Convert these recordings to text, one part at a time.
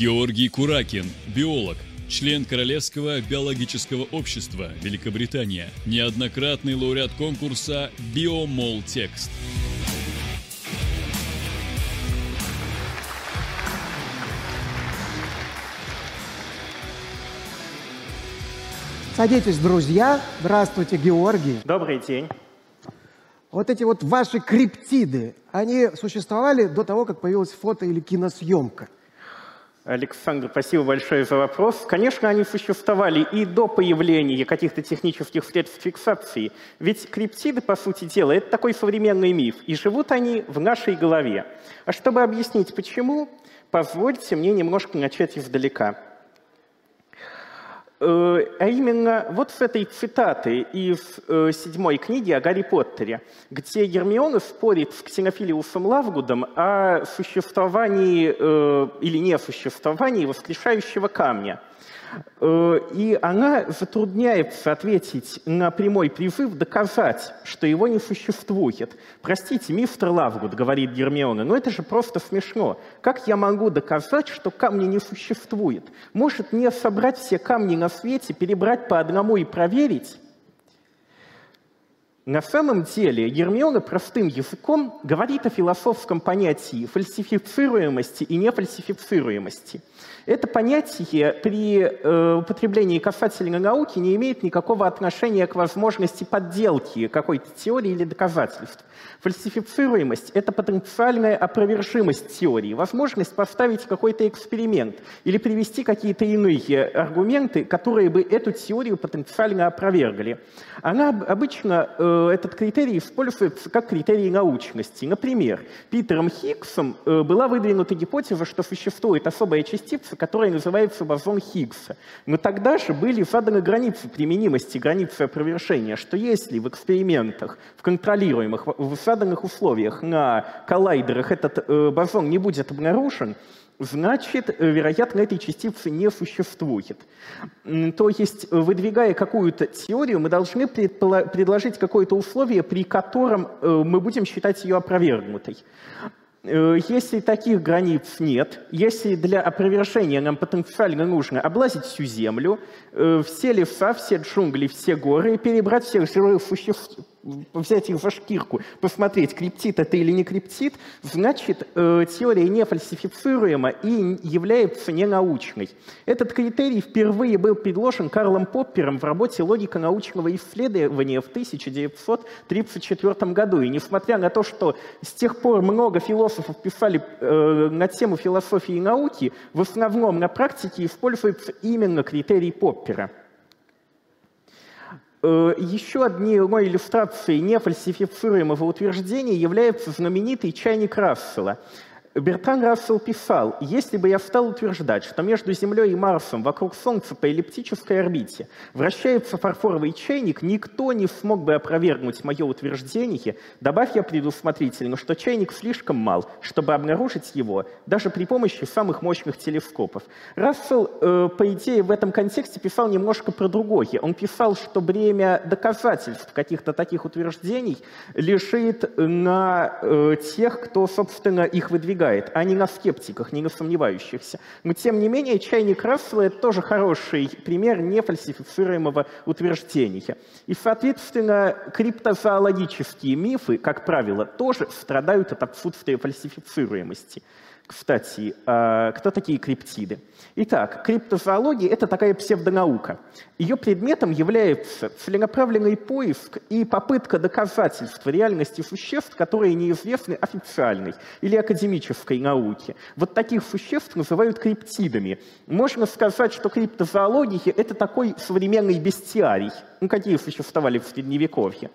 Георгий Куракин, биолог, член Королевского биологического общества Великобритания, неоднократный лауреат конкурса «Биомол Текст». Садитесь, друзья. Здравствуйте, Георгий. Добрый день. Вот эти вот ваши криптиды, они существовали до того, как появилась фото- или киносъемка? Александр, спасибо большое за вопрос. Конечно, они существовали и до появления каких-то технических средств фиксации. Ведь криптиды, по сути дела, это такой современный миф, и живут они в нашей голове. А чтобы объяснить почему, позвольте мне немножко начать издалека. Э, а именно вот с этой цитаты из э, седьмой книги о Гарри Поттере, где Гермиона спорит с Ксенофилиусом Лавгудом о существовании э, или несуществовании воскрешающего камня – и она затрудняется ответить на прямой призыв доказать, что его не существует. Простите, мистер Лавгуд, говорит Гермиона, но это же просто смешно. Как я могу доказать, что камня не существует? Может, мне собрать все камни на свете, перебрать по одному и проверить? На самом деле Гермиона простым языком говорит о философском понятии фальсифицируемости и нефальсифицируемости. Это понятие при э, употреблении касательной науки не имеет никакого отношения к возможности подделки какой-то теории или доказательств. Фальсифицируемость – это потенциальная опровержимость теории, возможность поставить какой-то эксперимент или привести какие-то иные аргументы, которые бы эту теорию потенциально опровергли. Она обычно, э, этот критерий используется как критерий научности. Например, Питером Хиггсом э, была выдвинута гипотеза, что существует особая частица, которая называется бозон Хиггса. Но тогда же были заданы границы применимости, границы опровержения, что если в экспериментах, в контролируемых, в заданных условиях на коллайдерах этот э, бозон не будет обнаружен, значит, э, вероятно, этой частицы не существует. То есть, выдвигая какую-то теорию, мы должны предложить какое-то условие, при котором э, мы будем считать ее опровергнутой. Если таких границ нет, если для опровержения нам потенциально нужно облазить всю Землю, все леса, все джунгли, все горы, перебрать всех живых существ, взять их за шкирку, посмотреть, криптит это или не криптит, значит, э, теория не фальсифицируема и является ненаучной. Этот критерий впервые был предложен Карлом Поппером в работе «Логика научного исследования» в 1934 году. И несмотря на то, что с тех пор много философов писали э, на тему философии и науки, в основном на практике используется именно критерий Поппера – Еще одной иллюстрацией нефальсифицируемого утверждения является знаменитый чайник Рассела. Бертран Рассел писал, если бы я стал утверждать, что между Землей и Марсом вокруг Солнца по эллиптической орбите вращается фарфоровый чайник, никто не смог бы опровергнуть мое утверждение, добавь я предусмотрительно, что чайник слишком мал, чтобы обнаружить его даже при помощи самых мощных телескопов. Рассел, э, по идее, в этом контексте писал немножко про другое. Он писал, что бремя доказательств каких-то таких утверждений лежит на э, тех, кто, собственно, их выдвигает продвигает, а не на скептиках, не на сомневающихся. Но тем не менее, чайник Рассела — это тоже хороший пример нефальсифицируемого утверждения. И, соответственно, криптозоологические мифы, как правило, тоже страдают от отсутствия фальсифицируемости. Кстати, а, кто такие криптиды? Итак, криптозоология — это такая псевдонаука. Ее предметом является целенаправленный поиск и попытка доказательства реальности существ, которые неизвестны официальной или академической науке. Вот таких существ называют криптидами. Можно сказать, что криптозоология — это такой современный бестиарий, ну, какие существовали в Средневековье.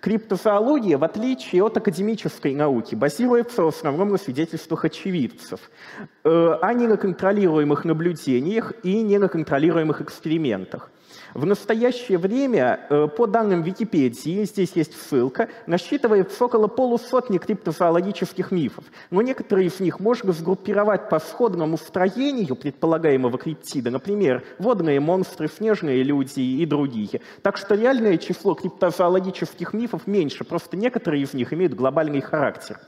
Криптозоология, в отличие от академической науки, базируется в основном на свидетельствах очевидцев, э, а не на контролируемых наблюдениях и не на контролируемых экспериментах. В настоящее время, э, по данным Википедии, здесь есть ссылка, насчитывается около полусотни криптозоологических мифов. Но некоторые из них можно сгруппировать по сходному строению предполагаемого криптида, например, водные монстры, снежные люди и другие. Так что реальное число криптозоологических мифов меньше, просто некоторые из них имеют глобальный характер.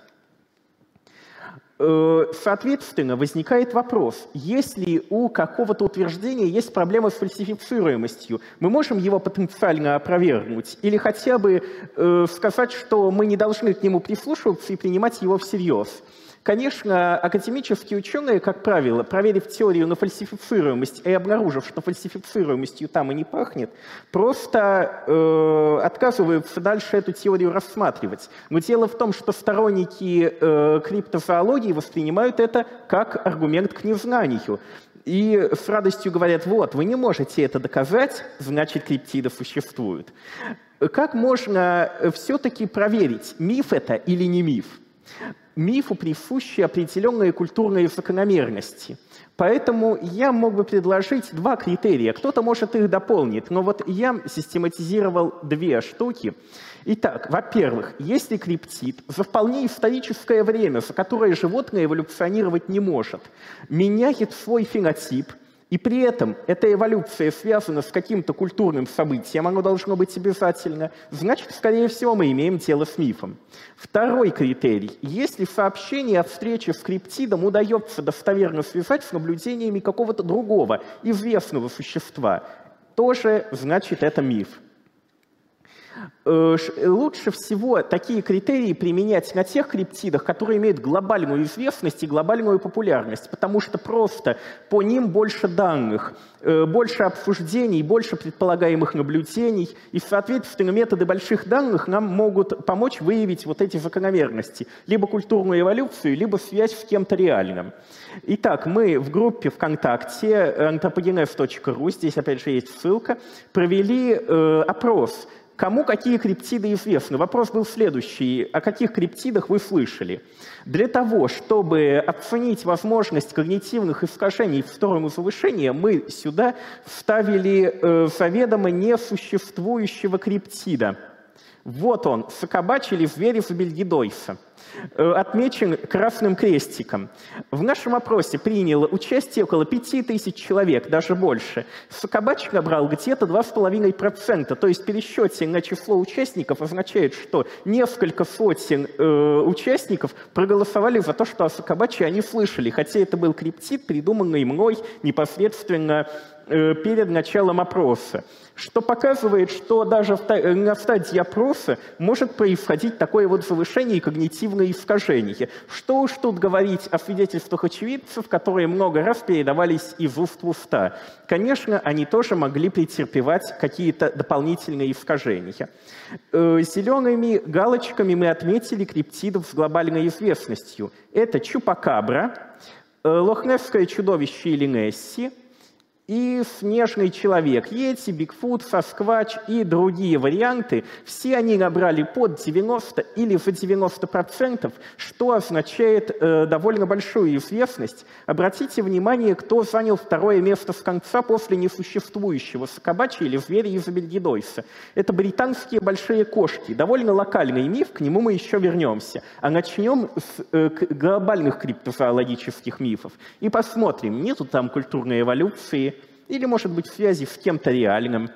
Э, соответственно, возникает вопрос, если у какого-то утверждения есть проблема с фальсифицируемостью, мы можем его потенциально опровергнуть или хотя бы э, сказать, что мы не должны к нему прислушиваться и принимать его всерьез. Конечно, академические ученые, как правило, проверив теорию на фальсифицируемость и обнаружив, что фальсифицируемостью там и не пахнет, просто э, отказываются дальше эту теорию рассматривать. Но дело в том, что сторонники э, криптозоологии воспринимают это как аргумент к незнанию. И с радостью говорят, вот, вы не можете это доказать, значит, криптиды существуют. Как можно все-таки проверить, миф это или не миф? Мифу присущи определенные культурные закономерности. Поэтому я мог бы предложить два критерия. Кто-то может их дополнить, но вот я систематизировал две штуки. Итак, во-первых, если криптид за вполне историческое время, за которое животное эволюционировать не может, меняет свой фенотип – и при этом эта эволюция связана с каким-то культурным событием, оно должно быть обязательно, значит, скорее всего, мы имеем дело с мифом. Второй критерий. Если сообщение о встрече с криптидом удается достоверно связать с наблюдениями какого-то другого, известного существа, тоже значит это миф. Э, лучше всего такие критерии применять на тех криптидах, которые имеют глобальную известность и глобальную популярность, потому что просто по ним больше данных, э, больше обсуждений, больше предполагаемых наблюдений, и, соответственно, методы больших данных нам могут помочь выявить вот эти закономерности, либо культурную эволюцию, либо связь с кем-то реальным. Итак, мы в группе ВКонтакте anthropogenes.ru, здесь опять же есть ссылка, провели э, опрос – Кому какие криптиды известны? Вопрос был следующий. О каких криптидах вы слышали? Для того, чтобы оценить возможность когнитивных искажений в сторону завышения, мы сюда вставили э, заведомо несуществующего криптида. Вот он, Сокобач или Зверев Бельгидойса. Э, отмечен красным крестиком. В нашем опросе приняло участие около 5000 человек, даже больше. Сокобач набрал где-то 2,5%, то есть пересчете на число участников означает, что несколько сотен э, участников проголосовали за то, что о Сокобаче они слышали, хотя это был криптид, придуманный мной непосредственно Э, перед началом опроса, что показывает, что даже э, на стадии опроса может происходить такое вот завышение и когнитивное искажение. Что уж тут говорить о свидетельствах очевидцев, которые много раз передавались из уст в уста. Конечно, они тоже могли претерпевать какие-то дополнительные искажения. Э, зелеными галочками мы отметили криптидов с глобальной известностью. Это чупакабра, лохнесское чудовище или Несси, и «Снежный человек», Йети, Бигфут, Сосквач и другие варианты, все они набрали под 90 или за 90%, что означает э, довольно большую известность. Обратите внимание, кто занял второе место с конца после несуществующего Сокобача или зверя из Бельгидойса. Это британские большие кошки. Довольно локальный миф, к нему мы еще вернемся. А начнем с э, глобальных криптозоологических мифов. И посмотрим, нету там культурной эволюции, или, может быть, связи с кем-то реальным.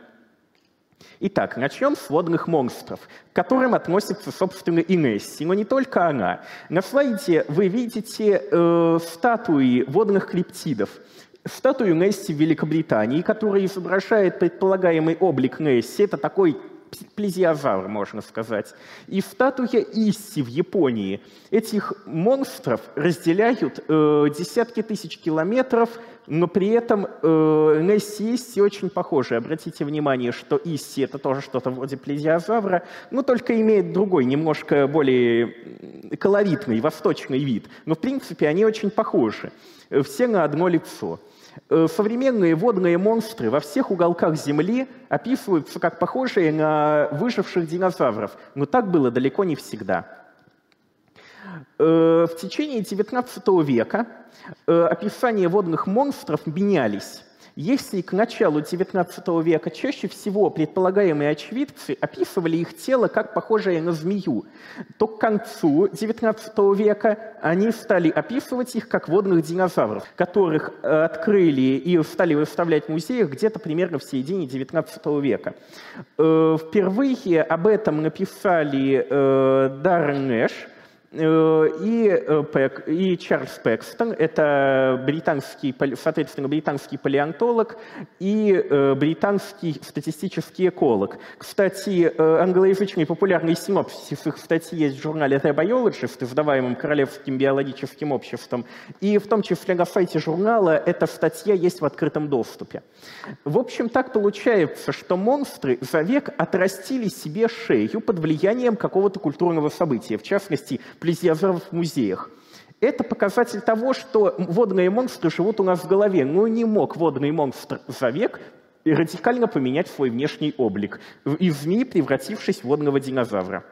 Итак, начнем с водных монстров, к которым относится, собственно, и Несси, но не только она. На слайде вы видите э, статуи водных криптидов. Статую Несси в Великобритании, которая изображает предполагаемый облик Несси. Это такой плезиозавр, можно сказать. И статуя Исси в Японии. Этих монстров разделяют э, десятки тысяч километров, но при этом э, Несси и Исси очень похожи. Обратите внимание, что Исси — это тоже что-то вроде плезиозавра, но только имеет другой, немножко более колоритный, восточный вид. Но, в принципе, они очень похожи. Все на одно лицо. Э, современные водные монстры во всех уголках Земли описываются как похожие на выживших динозавров, но так было далеко не всегда. Э, в течение XIX века э, описания водных монстров менялись. Если к началу XIX века чаще всего предполагаемые очевидцы описывали их тело как похожее на змею, то к концу XIX века они стали описывать их как водных динозавров, которых э, открыли и стали выставлять в музеях где-то примерно в середине XIX века. Э, впервые об этом написали э, Даррен Нэш, и, э, Пэк, и Чарльз Пэкстон, это британский, соответственно, британский палеонтолог и э, британский статистический эколог. Кстати, англоязычный популярный синопсис их статьи есть в журнале The Biologist, издаваемом Королевским биологическим обществом, и в том числе на сайте журнала эта статья есть в открытом доступе. В общем, так получается, что монстры за век отрастили себе шею под влиянием какого-то культурного события, в частности, плезиозавров в музеях. Это показатель того, что водные монстры живут у нас в голове. Но не мог водный монстр за век радикально поменять свой внешний облик, из змеи превратившись в водного динозавра.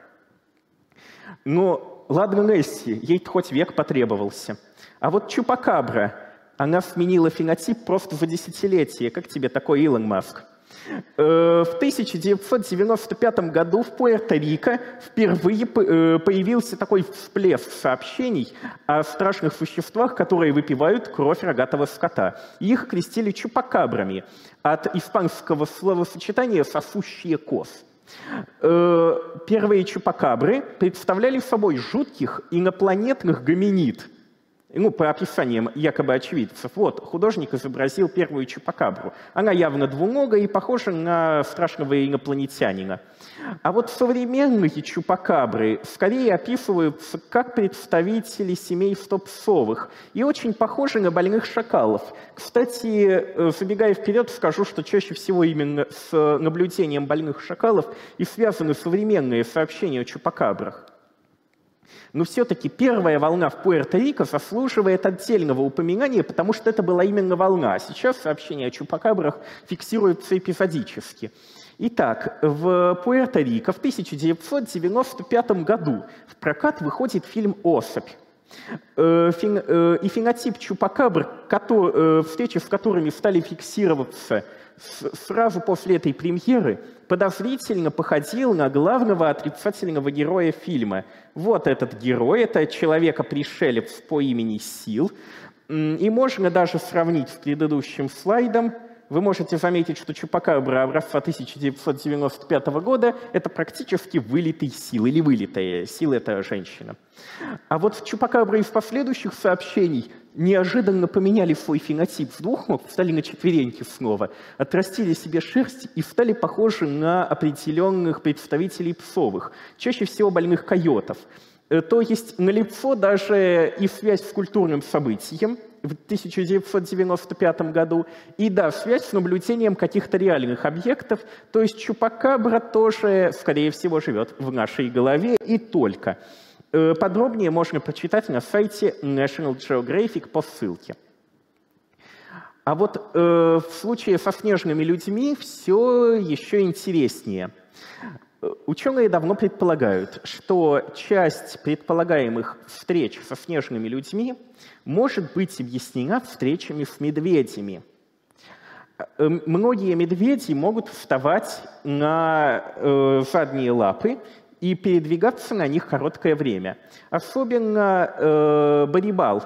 Но ладно Несси, ей хоть век потребовался. А вот Чупакабра, она сменила фенотип просто за десятилетие. Как тебе такой Илон Маск? Э, в 1995 году в Пуэрто-Рико впервые э, появился такой всплеск сообщений о страшных существах, которые выпивают кровь рогатого скота. Их крестили чупакабрами от испанского словосочетания «сосущие коз». Э, первые чупакабры представляли собой жутких инопланетных гоминид – ну, по описаниям якобы очевидцев, вот, художник изобразил первую чупакабру. Она явно двуногая и похожа на страшного инопланетянина. А вот современные чупакабры скорее описываются как представители семей стопсовых и очень похожи на больных шакалов. Кстати, э, забегая вперед, скажу, что чаще всего именно с наблюдением больных шакалов и связаны современные сообщения о чупакабрах. Но все-таки первая волна в Пуэрто-Рико заслуживает отдельного упоминания, потому что это была именно волна. А сейчас сообщения о чупакабрах фиксируются эпизодически. Итак, в Пуэрто-Рико в 1995 году в прокат выходит фильм «Особь». Э, э, и фенотип чупакабр, э, встречи с которыми стали фиксироваться сразу после этой премьеры подозрительно походил на главного отрицательного героя фильма. Вот этот герой, это человека-пришелец по имени Сил. И можно даже сравнить с предыдущим слайдом – вы можете заметить, что Чупакабра образца 1995 года — это практически вылитый сил, или вылитая сила — это женщина. А вот в из последующих сообщений неожиданно поменяли свой фенотип с двух ног, встали на четвереньки снова, отрастили себе шерсть и стали похожи на определенных представителей псовых, чаще всего больных койотов. Э, то есть налицо даже и связь с культурным событием — в 1995 году. И да, связь с наблюдением каких-то реальных объектов. То есть Чупакабра тоже, скорее всего, живет в нашей голове и только. Э, подробнее можно прочитать на сайте National Geographic по ссылке. А вот э, в случае со снежными людьми все еще интереснее. Ученые давно предполагают, что часть предполагаемых встреч со снежными людьми может быть объяснена встречами с медведями. Э, многие медведи могут вставать на э, задние лапы и передвигаться на них короткое время. Особенно э, барибал,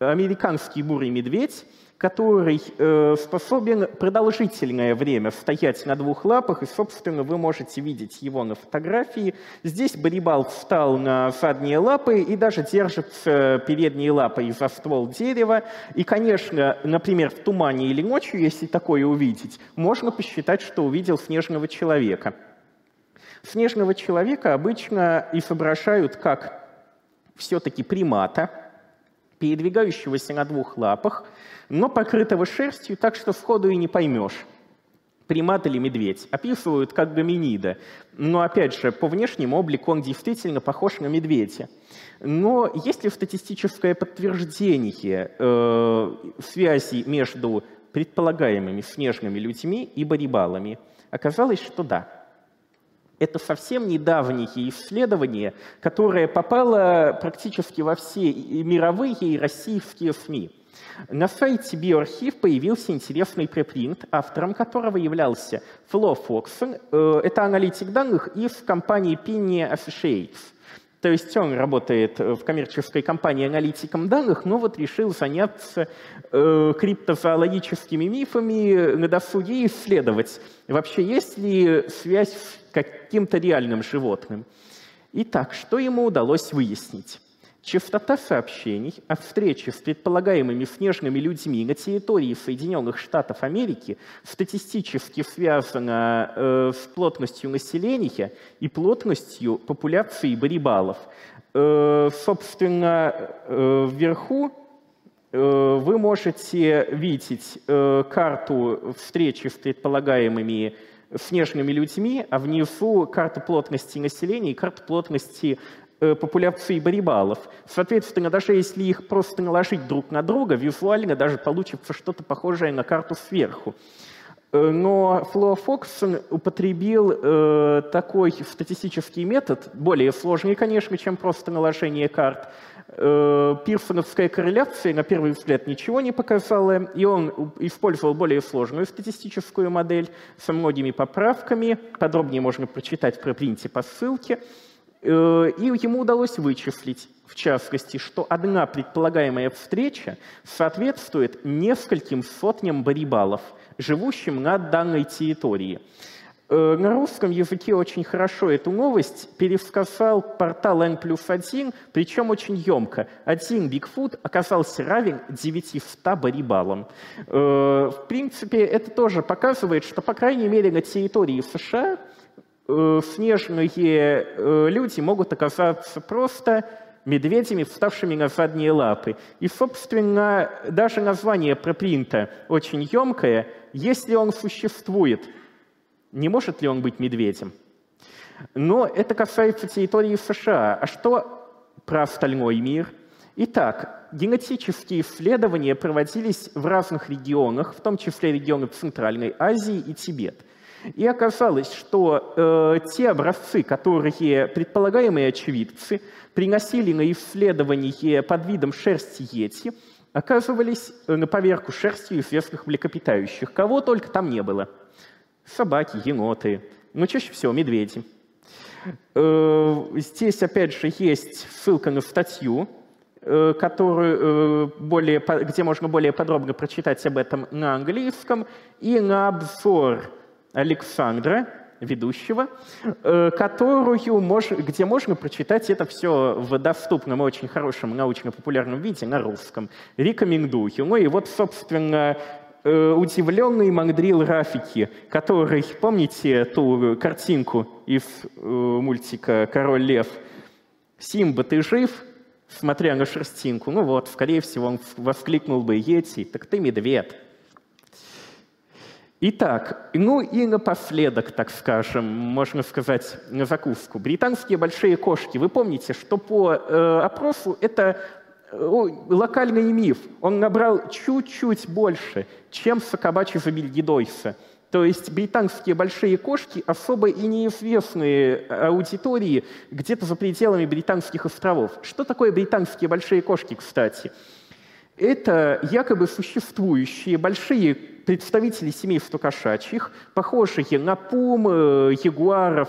американский бурый медведь, который э, способен продолжительное время стоять на двух лапах, и, собственно, вы можете видеть его на фотографии. Здесь Барибал встал на задние лапы и даже держится передней лапой за ствол дерева. И, конечно, например, в тумане или ночью, если такое увидеть, можно посчитать, что увидел снежного человека. Снежного человека обычно изображают как все-таки примата, передвигающегося на двух лапах, но покрытого шерстью так, что сходу и не поймешь, примат или медведь. Описывают как гоминида. Но, опять же, по внешнему облику он действительно похож на медведя. Но есть ли статистическое подтверждение э, связи между предполагаемыми снежными людьми и барибалами? Оказалось, что да. Это совсем недавние исследования, которое попало практически во все мировые и российские СМИ. На сайте Биоархив появился интересный препринт, автором которого являлся Фло Фоксон. Э, это аналитик данных из компании Pinny Associates. То есть он работает в коммерческой компании аналитиком данных, но вот решил заняться э, криптозоологическими мифами на досуге и исследовать, вообще есть ли связь каким-то реальным животным. Итак, что ему удалось выяснить? Частота сообщений о встрече с предполагаемыми снежными людьми на территории Соединенных Штатов Америки статистически связана э, с плотностью населения и плотностью популяции барибалов. Э, собственно, э, вверху э, вы можете видеть э, карту встречи с предполагаемыми снежными людьми, а внизу карту плотности населения и карту плотности Э, популяции барибалов. Соответственно, даже если их просто наложить друг на друга, визуально даже получится что-то похожее на карту сверху. Э, но Флоа Фоксон употребил э, такой статистический метод, более сложный, конечно, чем просто наложение карт. Э, пирсоновская корреляция, на первый взгляд, ничего не показала, и он использовал более сложную статистическую модель со многими поправками. Подробнее можно прочитать про принте по ссылке. Э, и ему удалось вычислить, в частности, что одна предполагаемая встреча соответствует нескольким сотням барибалов, живущим на данной территории. Э, на русском языке очень хорошо эту новость пересказал портал N плюс 1, причем очень емко. Один Бигфут оказался равен 900 барибалам. Э, в принципе, это тоже показывает, что, по крайней мере, на территории США Э, снежные люди могут оказаться просто медведями, вставшими на задние лапы. И, собственно, даже название пропринта очень емкое. Если он существует, не может ли он быть медведем? Но это касается территории США. А что про остальной мир? Итак, генетические исследования проводились в разных регионах, в том числе регионы Центральной Азии и Тибет. И оказалось, что э, те образцы, которые предполагаемые очевидцы приносили на исследование под видом шерсти йети, оказывались э, на поверку шерстью известных млекопитающих. Кого только там не было. Собаки, еноты, но чаще всего медведи. Э, здесь, опять же, есть ссылка на статью, э, которую более, где можно более подробно прочитать об этом на английском, и на обзор Александра, ведущего, э, которую мож, где можно прочитать это все в доступном и очень хорошем научно-популярном виде на русском. Рекомендую. Ну и вот, собственно, э, удивленный Магдрил Рафики, который, помните ту картинку из э, мультика «Король лев»? «Симба, ты жив?» Смотря на шерстинку. Ну вот, скорее всего, он воскликнул бы «Ети, так ты медведь». Итак, ну и напоследок, так скажем, можно сказать, на закуску. Британские большие кошки. Вы помните, что по э, опросу это э, локальный миф. Он набрал чуть-чуть больше, чем Сокобачи Забильгидойса. То есть британские большие кошки особо и неизвестные аудитории где-то за пределами британских островов. Что такое британские большие кошки, кстати? Это якобы существующие большие представители семейства кошачьих, похожие на пум, э, ягуаров,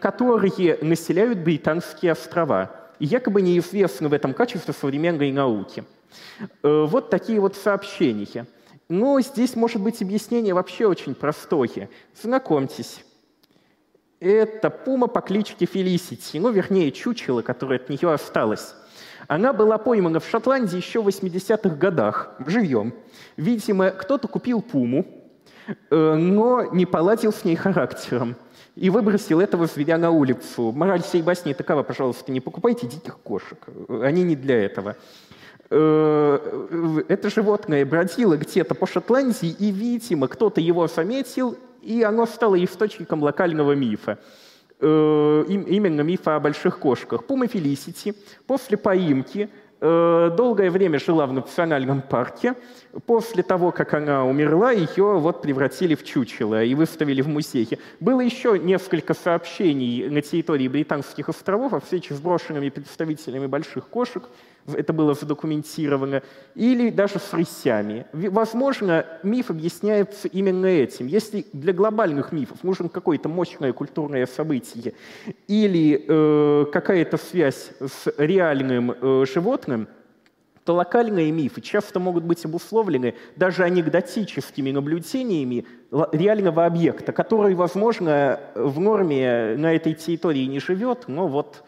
которые населяют британские острова. И якобы неизвестны в этом качестве современной науки. Э, вот такие вот сообщения. Но здесь может быть объяснение вообще очень простое. Знакомьтесь, это пума по кличке Фелисити, ну, вернее, чучело, которое от нее осталось. Она была поймана в Шотландии еще в 80-х годах, живьем. Видимо, кто-то купил пуму, э, но не поладил с ней характером и выбросил этого зверя на улицу. Мораль всей басни такова, пожалуйста, не покупайте диких кошек, они не для этого. Э, это животное бродило где-то по Шотландии, и, видимо, кто-то его заметил, и оно стало источником локального мифа. Э, именно мифа о больших кошках. Пума Фелисити после поимки долгое время жила в национальном парке. После того, как она умерла, ее вот превратили в чучело и выставили в музее. Было еще несколько сообщений на территории Британских островов о встрече с брошенными представителями больших кошек это было задокументировано, или даже с рысями. Возможно, миф объясняется именно этим. Если для глобальных мифов нужен какое-то мощное культурное событие или э, какая-то связь с реальным э, животным, то локальные мифы часто могут быть обусловлены даже анекдотическими наблюдениями реального объекта, который, возможно, в норме на этой территории не живет, но вот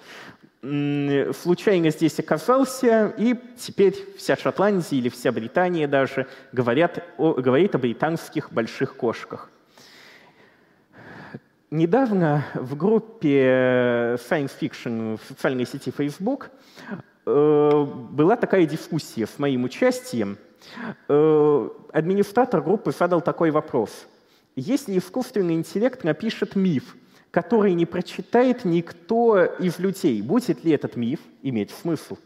случайно здесь оказался, и теперь вся Шотландия или вся Британия даже говорят о, говорит о британских больших кошках. Недавно в группе Science Fiction в социальной сети Facebook э, была такая дискуссия с моим участием. Э, администратор группы задал такой вопрос. Если искусственный интеллект напишет миф, который не прочитает никто из людей, будет ли этот миф иметь смысл?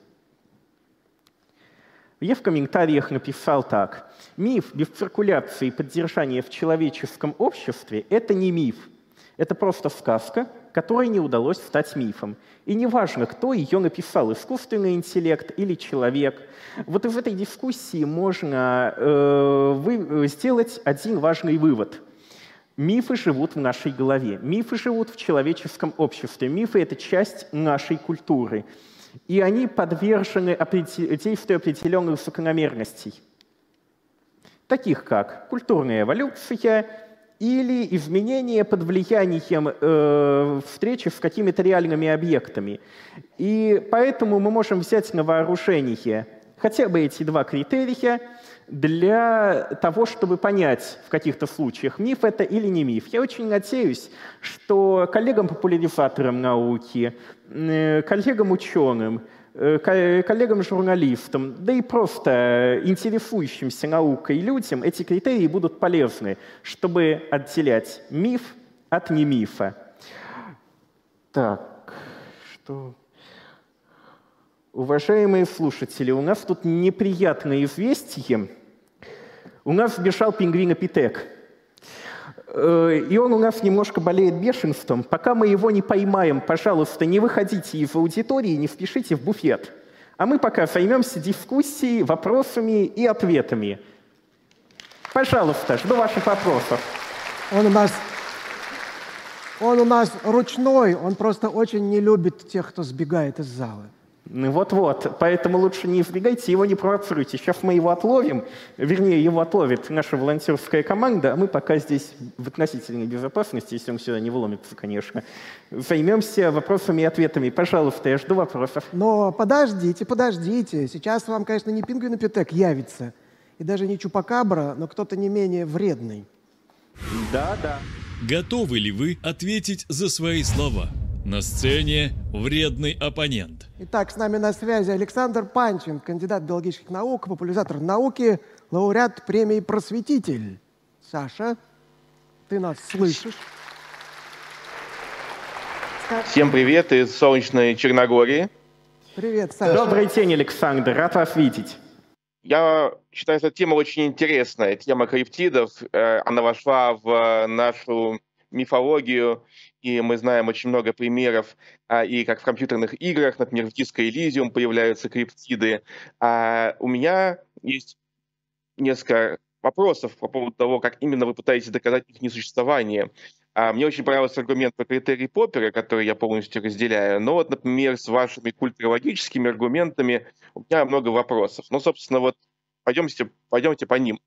Я в комментариях написал так. Миф без циркуляции и поддержания в человеческом обществе – это не миф, это просто сказка, которой не удалось стать мифом. И неважно, кто ее написал, искусственный интеллект или человек. Вот из этой дискуссии можно э, вы, сделать один важный вывод. Мифы живут в нашей голове, мифы живут в человеческом обществе, мифы — это часть нашей культуры. И они подвержены действию определенных закономерностей, таких как культурная эволюция, или изменения под влиянием э, встречи с какими-то реальными объектами. И поэтому мы можем взять на вооружение хотя бы эти два критерия для того, чтобы понять в каких-то случаях, миф это или не миф. Я очень надеюсь, что коллегам-популяризаторам науки, э, коллегам-ученым, Э, коллегам-журналистам, да и просто интересующимся наукой людям эти критерии будут полезны, чтобы отделять миф от не мифа. Так, что... Уважаемые слушатели, у нас тут неприятное известие. У нас сбежал пингвин Апитек. Э, и он у нас немножко болеет бешенством. Пока мы его не поймаем, пожалуйста, не выходите из аудитории, не спешите в буфет. А мы пока займемся дискуссией, вопросами и ответами. Пожалуйста, жду ваших вопросов. Он у нас, он у нас ручной, он просто очень не любит тех, кто сбегает из зала. Ну вот-вот, поэтому лучше не избегайте, его не провоцируйте. Сейчас мы его отловим, вернее, его отловит наша волонтерская команда, а мы пока здесь в относительной безопасности, если он сюда не вломится, конечно, займемся вопросами и ответами. Пожалуйста, я жду вопросов. Но подождите, подождите. Сейчас вам, конечно, не пингвинопитек явится, и даже не чупакабра, но кто-то не менее вредный. Да, да. Готовы ли вы ответить за свои слова? На сцене вредный оппонент. Итак, с нами на связи Александр Панчин, кандидат биологических наук, популяризатор науки, лауреат премии «Просветитель». Саша, ты нас слышишь? Всем привет из солнечной Черногории. Привет, Саша. Добрый день, Александр. Рад вас видеть. Я считаю, что тема очень интересная. Тема криптидов. Э, она вошла в нашу мифологию и мы знаем очень много примеров, а, и как в компьютерных играх, например, в Disco Elysium появляются криптиды. А у меня есть несколько вопросов по поводу того, как именно вы пытаетесь доказать их несуществование. А, мне очень понравился аргумент по критерии Поппера, который я полностью разделяю. Но вот, например, с вашими культурологическими аргументами у меня много вопросов. Ну, собственно, вот пойдемте, пойдемте по ним.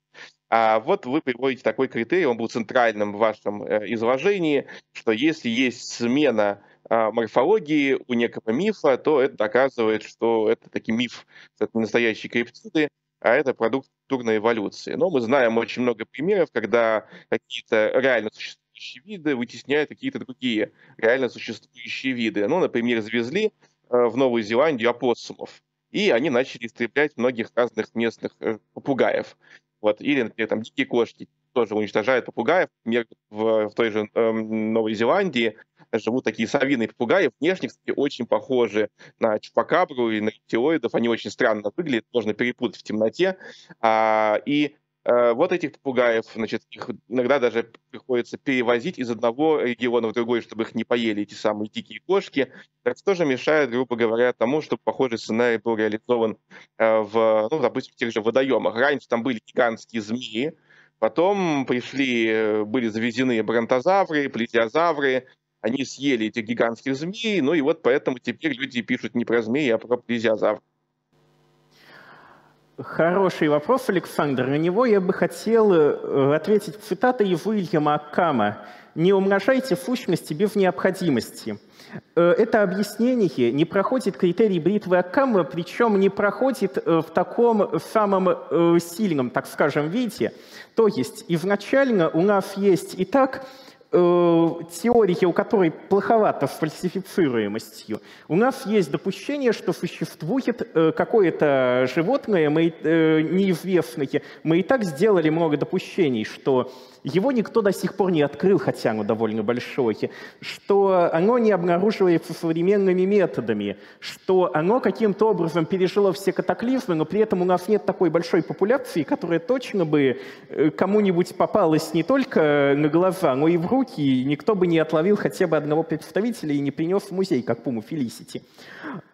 А вот вы приводите такой критерий, он был центральным в вашем э, изложении, что если есть смена а, морфологии у некого мифа, то это доказывает, что это таки миф, это не настоящие криптиды, а это продукт культурной эволюции. Но мы знаем очень много примеров, когда какие-то реально существующие виды вытесняют какие-то другие реально существующие виды. Ну, например, завезли э, в Новую Зеландию опоссумов и они начали истреблять многих разных местных э, попугаев. Вот. Или, например, там дикие кошки тоже уничтожают попугаев. Например, в, в той же э, Новой Зеландии живут такие совиные попугаи, внешне, кстати, очень похожи на чупакабру и на рептилоидов. Они очень странно выглядят, можно перепутать в темноте. А, и вот этих попугаев, значит, их иногда даже приходится перевозить из одного региона в другой, чтобы их не поели эти самые дикие кошки. Это тоже мешает, грубо говоря, тому, чтобы похожий сценарий был реализован э, в, ну, допустим, в тех же водоемах. Раньше там были гигантские змеи, потом пришли, э, были завезены бронтозавры, плезиозавры, они съели этих гигантских змей, ну и вот поэтому теперь люди пишут не про змеи, а про плезиозавров. Хороший вопрос, Александр. На него я бы хотел э, ответить цитатой Уильяма Аккама. «Не умножайте сущности без необходимости». Э, это объяснение не проходит критерий бритвы Аккама, причем не проходит э, в таком самом сильном, так скажем, виде. То есть изначально у нас есть и так теории, у которой плоховато с фальсифицируемостью, у нас есть допущение, что существует э, какое-то животное мы, э, неизвестное. Мы и так сделали много допущений, что его никто до сих пор не открыл, хотя оно довольно большое, что оно не обнаруживается современными методами, что оно каким-то образом пережило все катаклизмы, но при этом у нас нет такой большой популяции, которая точно бы э, кому-нибудь попалась не только на глаза, но и в руки, и никто бы не отловил хотя бы одного представителя и не принес в музей, как Пуму Фелисити.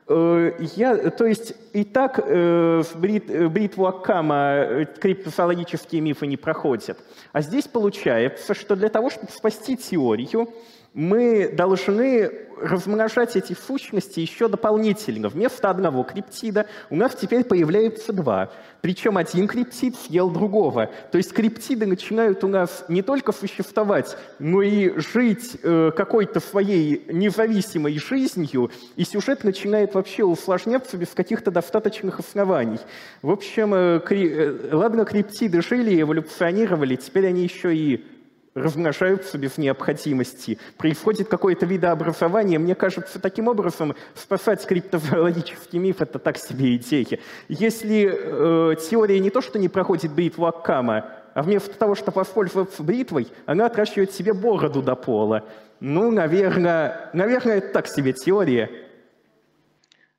Э, я, то есть и так э, брит, э, бритву Аккама криптозоологические мифы не проходят. А здесь получается, что для того, чтобы спасти теорию, мы должны размножать эти сущности еще дополнительно. Вместо одного криптида у нас теперь появляются два. Причем один криптид съел другого. То есть криптиды начинают у нас не только существовать, но и жить э, какой-то своей независимой жизнью, и сюжет начинает вообще усложняться без каких-то достаточных оснований. В общем, э, кри... Э, ладно, криптиды жили, эволюционировали, теперь они еще и размножаются без необходимости, происходит какое-то видообразование. Мне кажется, таким образом спасать криптозоологический миф — это так себе идея. Если э, теория не то, что не проходит бритву Аккама, а вместо того, чтобы воспользоваться бритвой, она отращивает себе бороду до пола. Ну, наверное, наверное, это так себе теория.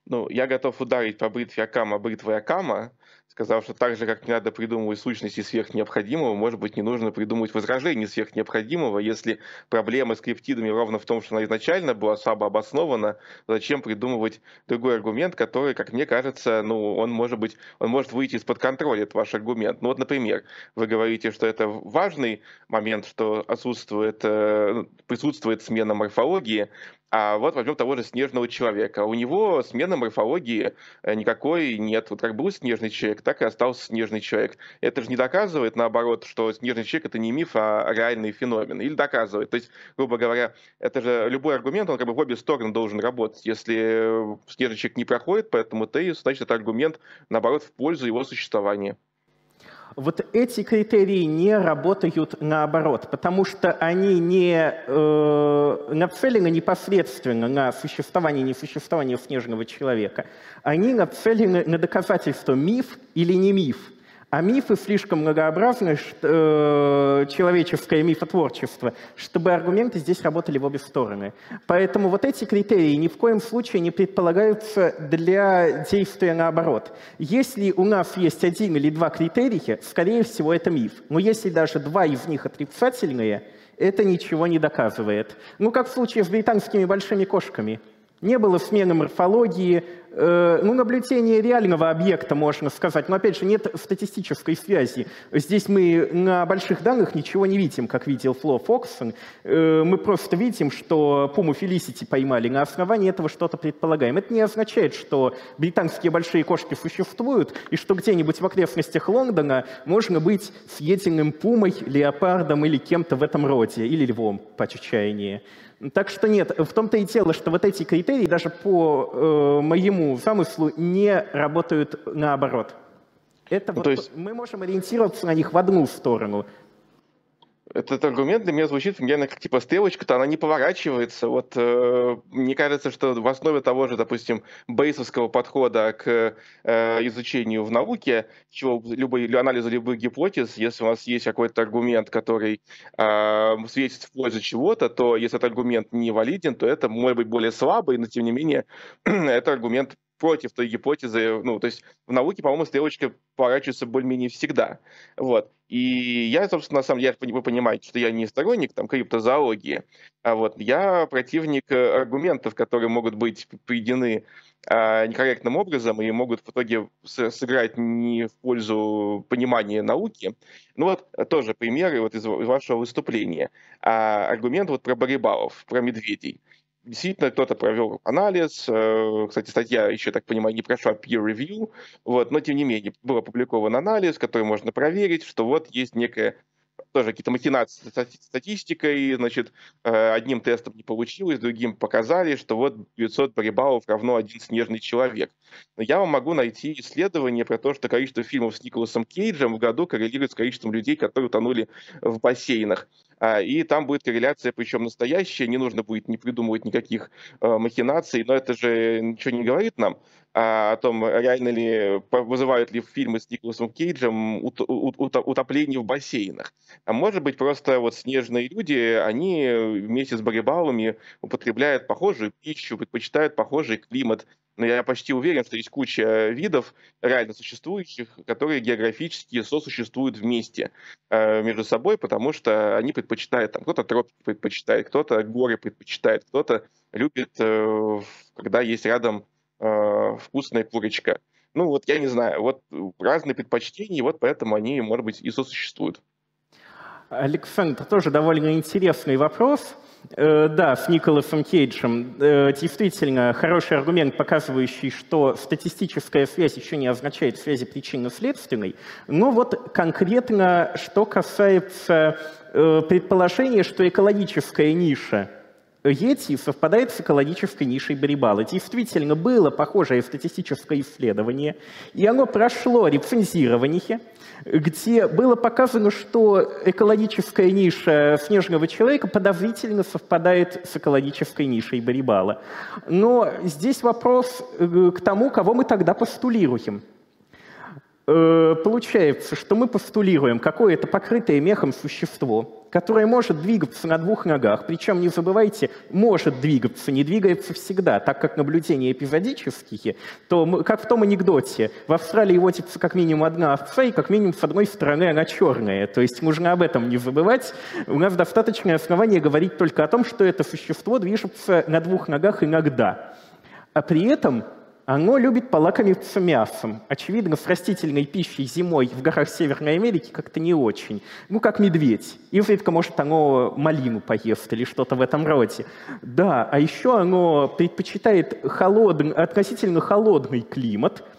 Ну, я готов ударить по бритве Акама бритвой Акама, сказав, что так же, как не надо придумывать сущности сверхнеобходимого, может быть, не нужно придумывать возражение сверхнеобходимого, если проблема с криптидами ровно в том, что она изначально была слабо обоснована, зачем придумывать другой аргумент, который, как мне кажется, ну, он может быть, он может выйти из-под контроля, этот ваш аргумент. Ну вот, например, вы говорите, что это важный момент, что отсутствует, э, присутствует смена морфологии, а вот возьмем того же снежного человека. У него смена морфологии э, никакой нет. Вот как был снежный человек, так и остался снежный человек. Это же не доказывает, наоборот, что снежный человек это не миф, а реальный феномен. Или доказывает. То есть, грубо говоря, это же любой аргумент, он как бы в обе стороны должен работать. Если снежный человек не проходит по этому тезису, значит, это аргумент, наоборот, в пользу его существования. Вот эти критерии не работают наоборот, потому что они не э, нацелены непосредственно на существование и несуществование снежного человека. Они нацелены на доказательство миф или не миф. А мифы слишком многообразны, э, человеческое мифотворчество, чтобы аргументы здесь работали в обе стороны. Поэтому вот эти критерии ни в коем случае не предполагаются для действия наоборот. Если у нас есть один или два критерия, скорее всего, это миф. Но если даже два из них отрицательные, это ничего не доказывает. Ну, как в случае с британскими большими кошками. Не было смены морфологии, Э, ну, наблюдение реального объекта, можно сказать, но, опять же, нет статистической связи. Здесь мы на больших данных ничего не видим, как видел Фло Фоксон. Э, мы просто видим, что Пуму Фелисити поймали, на основании этого что-то предполагаем. Это не означает, что британские большие кошки существуют, и что где-нибудь в окрестностях Лондона можно быть съеденным пумой, леопардом или кем-то в этом роде, или львом, по чечаянию. Так что нет, в том-то и дело, что вот эти критерии даже по э, моему замыслу не работают наоборот. Это ну, вот, есть... Мы можем ориентироваться на них в одну сторону, этот аргумент для меня звучит примерно как типа стрелочка-то, она не поворачивается. Вот э, мне кажется, что в основе того же, допустим, бейсовского подхода к э, изучению в науке, чего любой, анализа любых гипотез, если у нас есть какой-то аргумент, который э, светит в пользу чего-то, то если этот аргумент не валиден, то это может быть более слабый, но тем не менее это аргумент против той гипотезы. Ну, то есть в науке, по-моему, стрелочка поворачивается более-менее всегда. Вот. И я, собственно, на самом деле, вы понимаете, что я не сторонник там, криптозоологии, а вот я противник э, аргументов, которые могут быть приведены а, некорректным образом и могут в итоге сыграть не в пользу понимания науки. Ну вот э, тоже примеры вот из, вашего выступления. А, аргумент вот про барибалов, про медведей. Действительно кто-то провел анализ. Э, кстати, статья, еще так понимаю, не прошла peer review, вот, но тем не менее был опубликован анализ, который можно проверить, что вот есть некая тоже какие-то махинации статистикой, значит, э, одним тестом не получилось, другим показали, что вот 900 барибалов равно один снежный человек. Но я вам могу найти исследование про то, что количество фильмов с Николасом Кейджем в году коррелирует с количеством людей, которые утонули в бассейнах. А, и там будет корреляция, причем настоящая, не нужно будет не придумывать никаких э, махинаций, но это же ничего не говорит нам а, о том, реально ли вызывают ли фильмы с Николасом Кейджем утопление в бассейнах. А может быть, просто вот снежные люди, они вместе с барибалами употребляют похожую пищу, предпочитают похожий климат, но я почти уверен, что есть куча видов реально существующих, которые географически сосуществуют вместе э, между собой, потому что они предпочитают, там, кто-то тропики предпочитает, кто-то горы предпочитает, кто-то любит, э, когда есть рядом э, вкусная курочка. Ну вот я не знаю, вот разные предпочтения, вот поэтому они, может быть, и сосуществуют. Александр, тоже довольно интересный вопрос. Э, да, с Николасом Кейджем. Э, действительно, хороший аргумент, показывающий, что статистическая связь еще не означает связи причинно-следственной. Но вот конкретно, что касается э, предположения, что экологическая ниша Йети совпадает с экологической нишей Барибала. Действительно, было похожее статистическое исследование, и оно прошло рецензирование, где было показано, что экологическая ниша снежного человека подозрительно совпадает с экологической нишей Барибала. Но здесь вопрос э, к тому, кого мы тогда постулируем. Э, получается, что мы постулируем какое-то покрытое мехом существо, которое может двигаться на двух ногах, причем, не забывайте, может двигаться, не двигается всегда, так как наблюдения эпизодические, то, мы, как в том анекдоте, в Австралии водится как минимум одна овца, и как минимум с одной стороны она черная. То есть нужно об этом не забывать. У нас достаточное основание говорить только о том, что это существо движется на двух ногах иногда. А при этом оно любит полакомиться мясом. Очевидно, с растительной пищей зимой в горах Северной Америки как-то не очень. Ну, как медведь. Изредка, может, оно малину поест или что-то в этом роде. Да, а еще оно предпочитает холодный, относительно холодный климат –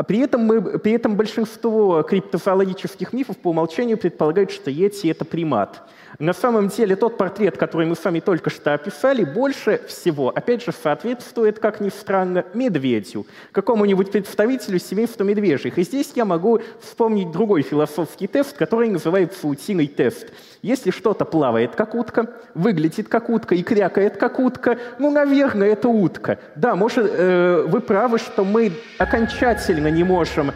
а при этом, мы, при этом большинство криптозоологических мифов по умолчанию предполагают, что Йети — это примат. На самом деле тот портрет, который мы с вами только что описали, больше всего, опять же, соответствует, как ни странно, медведю, какому-нибудь представителю семейства медвежьих. И здесь я могу вспомнить другой философский тест, который называется утиный тест. Если что-то плавает, как утка, выглядит как утка и крякает, как утка, ну, наверное, это утка. Да, может, э, вы правы, что мы окончательно не можем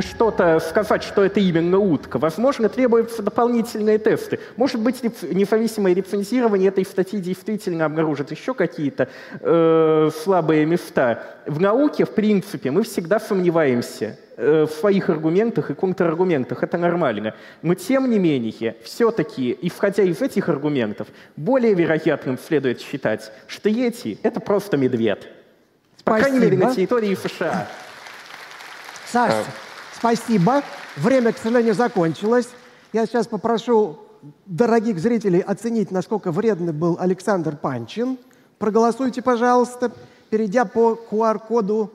что-то сказать, что это именно утка. Возможно, требуются дополнительные тесты. Может быть, независимое рецензирование этой статьи действительно обнаружит еще какие-то э, слабые места. В науке, в принципе, мы всегда сомневаемся э, в своих аргументах и контраргументах. Это нормально. Но, тем не менее, все-таки, исходя из этих аргументов, более вероятным следует считать, что Йети — это просто медведь. По крайней мере, на территории США. Саш, а... спасибо. Время, к сожалению, закончилось. Я сейчас попрошу дорогих зрителей оценить, насколько вредный был Александр Панчин. Проголосуйте, пожалуйста, перейдя по QR-коду,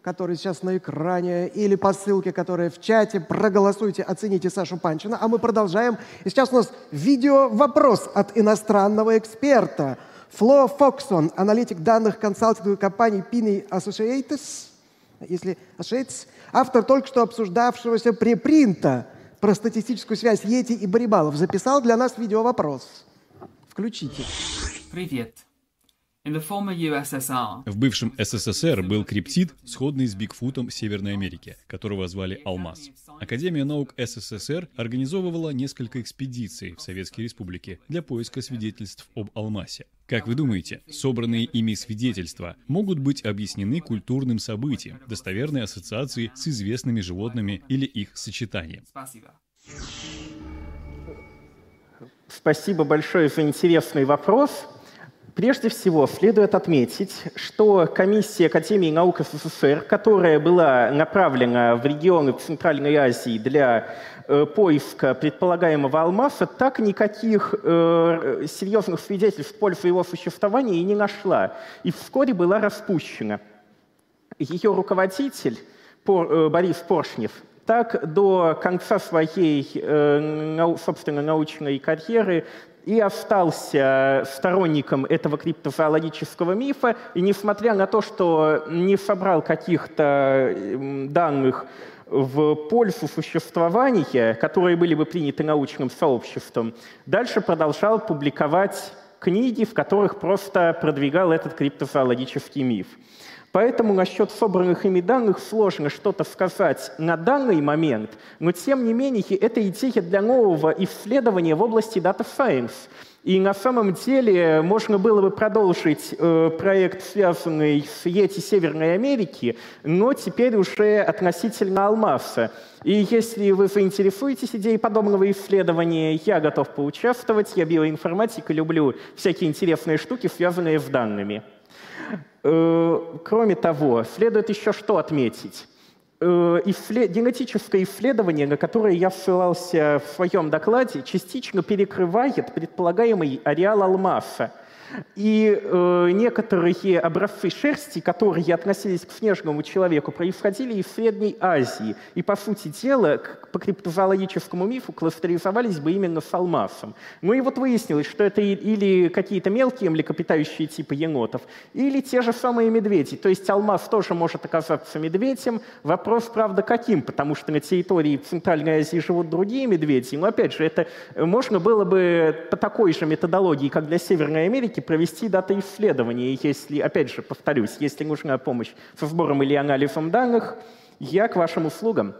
который сейчас на экране, или по ссылке, которая в чате. Проголосуйте, оцените Сашу Панчина. А мы продолжаем. И сейчас у нас видео-вопрос от иностранного эксперта. Фло Фоксон, аналитик данных консалтинговой компании Pini Associates – если ошибся, автор только что обсуждавшегося препринта про статистическую связь Йети и Барибалов, записал для нас видеовопрос. Включите. Привет. В бывшем СССР был криптид, сходный с Бигфутом Северной Америки, которого звали Алмаз. Академия наук СССР организовывала несколько экспедиций в Советской Республике для поиска свидетельств об Алмасе. Как вы думаете, собранные ими свидетельства могут быть объяснены культурным событием, достоверной ассоциацией с известными животными или их сочетанием? Спасибо большое за интересный вопрос. Прежде всего, следует отметить, что комиссия Академии наук СССР, которая была направлена в регионы Центральной Азии для э, поиска предполагаемого алмаза, так никаких э, серьезных свидетельств в пользу его существования и не нашла, и вскоре была распущена. Ее руководитель э, Борис Поршнев так до конца своей, э, собственно, научной карьеры и остался сторонником этого криптозоологического мифа, и несмотря на то, что не собрал каких-то данных в пользу существования, которые были бы приняты научным сообществом, дальше продолжал публиковать книги, в которых просто продвигал этот криптозоологический миф. Поэтому насчет собранных ими данных сложно что-то сказать на данный момент, но тем не менее это идея для нового исследования в области Data Science. И на самом деле можно было бы продолжить э, проект, связанный с Йети Северной Америки, но теперь уже относительно Алмаса. И если вы заинтересуетесь идеей подобного исследования, я готов поучаствовать. Я биоинформатик и люблю всякие интересные штуки, связанные с данными. Э, кроме того, следует еще что отметить. Э, генетическое исследование, на которое я ссылался в своем докладе, частично перекрывает предполагаемый ареал алмаза – и э, некоторые образцы шерсти, которые относились к снежному человеку, происходили из Средней Азии. И, по сути дела, по криптозоологическому мифу кластеризовались бы именно с алмазом. Ну и вот выяснилось, что это или какие-то мелкие млекопитающие типа енотов, или те же самые медведи. То есть алмаз тоже может оказаться медведем. Вопрос, правда, каким? Потому что на территории Центральной Азии живут другие медведи. Но, опять же, это можно было бы по такой же методологии, как для Северной Америки, провести дата-исследование. Если, опять же, повторюсь, если нужна помощь со сбором или анализом данных, я к вашим услугам.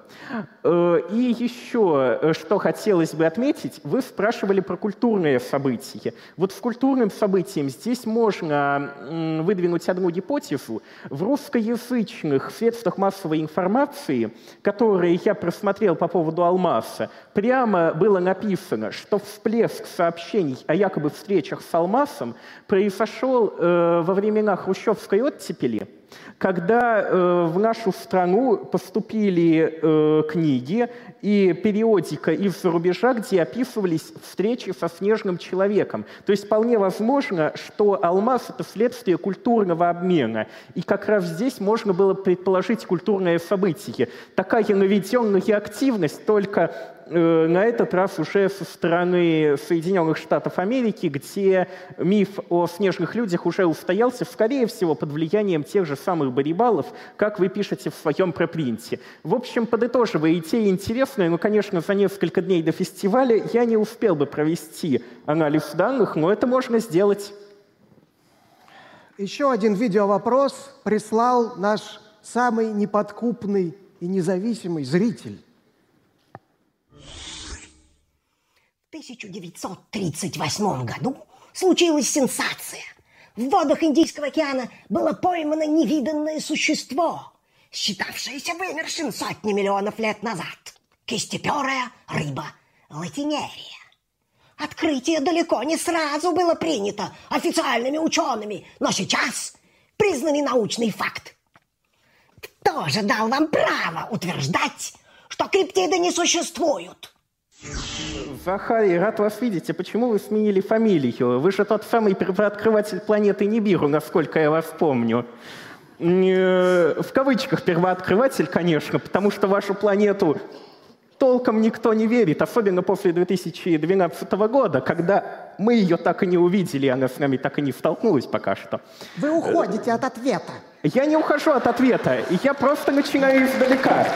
Э, и еще, э, что хотелось бы отметить, вы спрашивали про культурные события. Вот в культурным событиям здесь можно выдвинуть одну гипотезу. В русскоязычных средствах массовой информации, которые я просмотрел по поводу Алмаса, прямо было написано, что всплеск сообщений о якобы встречах с Алмасом произошел э, во времена хрущевской оттепели – когда э, в нашу страну поступили э, книги и периодика из-за рубежа, где описывались встречи со снежным человеком. То есть вполне возможно, что алмаз — это следствие культурного обмена. И как раз здесь можно было предположить культурное событие. Такая наведенная активность только на этот раз уже со стороны Соединенных Штатов Америки, где миф о снежных людях уже устоялся, скорее всего, под влиянием тех же самых барибалов, как вы пишете в своем препринте. В общем, подытоживая, идея интересная, но, конечно, за несколько дней до фестиваля я не успел бы провести анализ данных, но это можно сделать. Еще один видеовопрос прислал наш самый неподкупный и независимый зритель. 1938 году случилась сенсация. В водах Индийского океана было поймано невиданное существо, считавшееся вымершим сотни миллионов лет назад. Кистеперая рыба латинерия. Открытие далеко не сразу было принято официальными учеными, но сейчас признанный научный факт. Кто же дал вам право утверждать, что криптиды не существуют? Захарий, рад вас видеть. А почему вы сменили фамилию? Вы же тот самый первооткрыватель планеты Нибиру, насколько я вас помню. Э, в кавычках первооткрыватель, конечно, потому что вашу планету толком никто не верит, особенно после 2012 года, когда мы ее так и не увидели, она с нами так и не столкнулась пока что. Вы уходите от ответа. Я не ухожу от ответа, я просто начинаю издалека.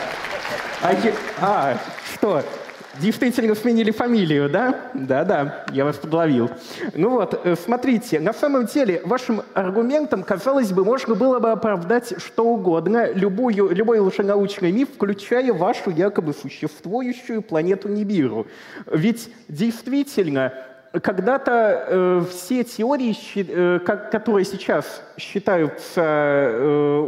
А, я... а что? Действительно сменили фамилию, да? Да-да, я вас подловил. Ну вот, э, смотрите, на самом деле вашим аргументом, казалось бы, можно было бы оправдать что угодно, любую, любой лженаучный миф, включая вашу якобы существующую планету Нибиру. Ведь действительно когда-то э, все теории, э, которые сейчас считаются э,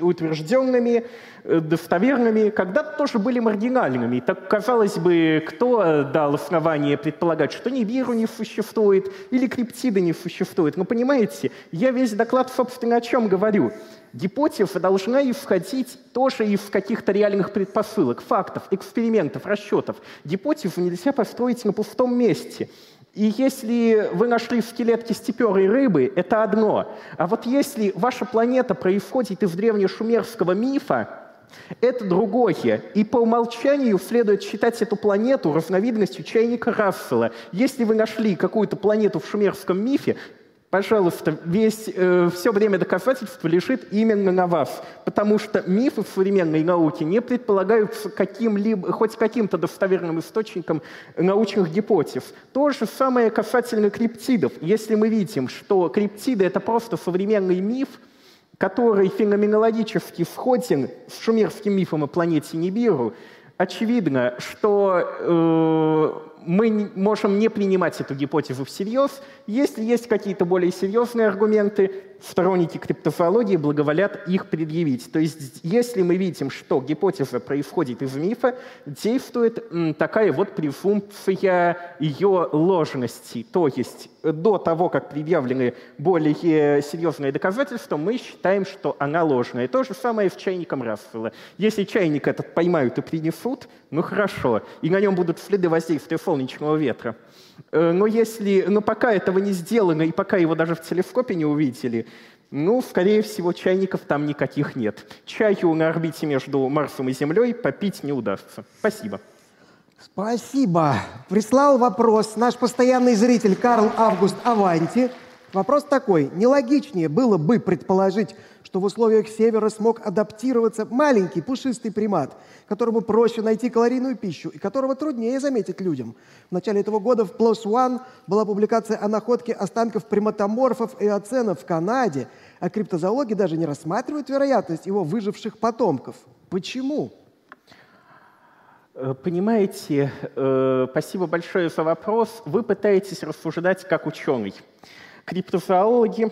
утвержденными, э, достоверными, когда-то тоже были маргинальными. Так, казалось бы, кто дал основание предполагать, что ни Нибиру не существует, или криптида не существует. Но понимаете, я весь доклад, собственно, о чем говорю. Гипотеза должна исходить тоже из каких-то реальных предпосылок, фактов, экспериментов, расчетов. Гипотезу нельзя построить на пустом месте – и если вы нашли скелет кистеперой рыбы, это одно. А вот если ваша планета происходит из древнешумерского мифа, это другое. И по умолчанию следует считать эту планету разновидностью чайника Рассела. Если вы нашли какую-то планету в шумерском мифе, Пожалуйста, весь, э, все время доказательства лежит именно на вас, потому что мифы в современной науке не предполагаются каким-либо, хоть каким-то достоверным источником научных гипотез. То же самое касательно криптидов. Если мы видим, что криптиды — это просто современный миф, который феноменологически сходен с шумерским мифом о планете Нибиру, очевидно, что э, мы можем не принимать эту гипотезу всерьез. Если есть какие-то более серьезные аргументы, сторонники криптозоологии благоволят их предъявить. То есть если мы видим, что гипотеза происходит из мифа, действует такая вот презумпция ее ложности. То есть до того, как предъявлены более серьезные доказательства, мы считаем, что она ложная. То же самое с чайником Рассела. Если чайник этот поймают и принесут, ну хорошо, и на нем будут следы воздействия солнечного ветра. Э, но, если, но пока этого не сделано, и пока его даже в телескопе не увидели, ну, скорее всего, чайников там никаких нет. Чаю на орбите между Марсом и Землей попить не удастся. Спасибо. Спасибо. Прислал вопрос наш постоянный зритель Карл Август Аванти. Вопрос такой. Нелогичнее было бы предположить, что в условиях севера смог адаптироваться маленький пушистый примат, которому проще найти калорийную пищу и которого труднее заметить людям. В начале этого года в PLOS ONE была публикация о находке останков приматоморфов и оценов в Канаде, а криптозоологи даже не рассматривают вероятность его выживших потомков. Почему? Э, понимаете, э, спасибо большое за вопрос. Вы пытаетесь рассуждать как ученый. Криптозоологи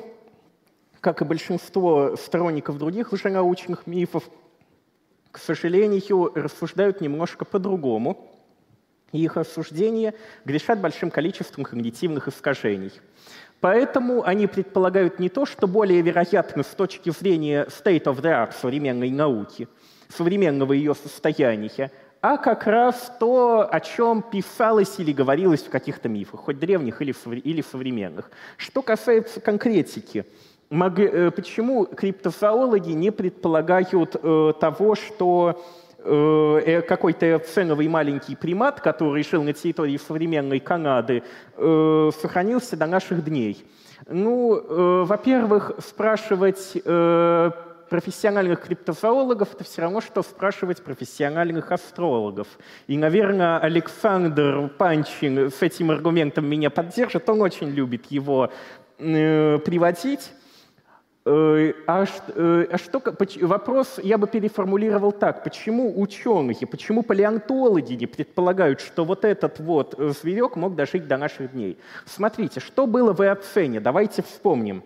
как и большинство сторонников других лженаучных мифов, к сожалению, рассуждают немножко по-другому, и их рассуждения грешат большим количеством когнитивных искажений. Поэтому они предполагают не то, что более вероятно с точки зрения state of the art современной науки, современного ее состояния, а как раз то, о чем писалось или говорилось в каких-то мифах, хоть древних или современных. Что касается конкретики, Э, почему криптозоологи не предполагают э, того, что э, какой-то ценовый маленький примат, который жил на территории современной Канады, сохранился до наших дней? Ну, во-первых, спрашивать профессиональных криптозоологов это все равно, что спрашивать профессиональных астрологов. И, наверное, Александр Панчин с этим аргументом меня поддержит. Он очень любит его э, приводить. Э, а, э, а что, вопрос я бы переформулировал так. Почему ученые, почему палеонтологи не предполагают, что вот этот вот э, зверек мог дожить до наших дней? Смотрите, что было в Эоцене? Давайте вспомним.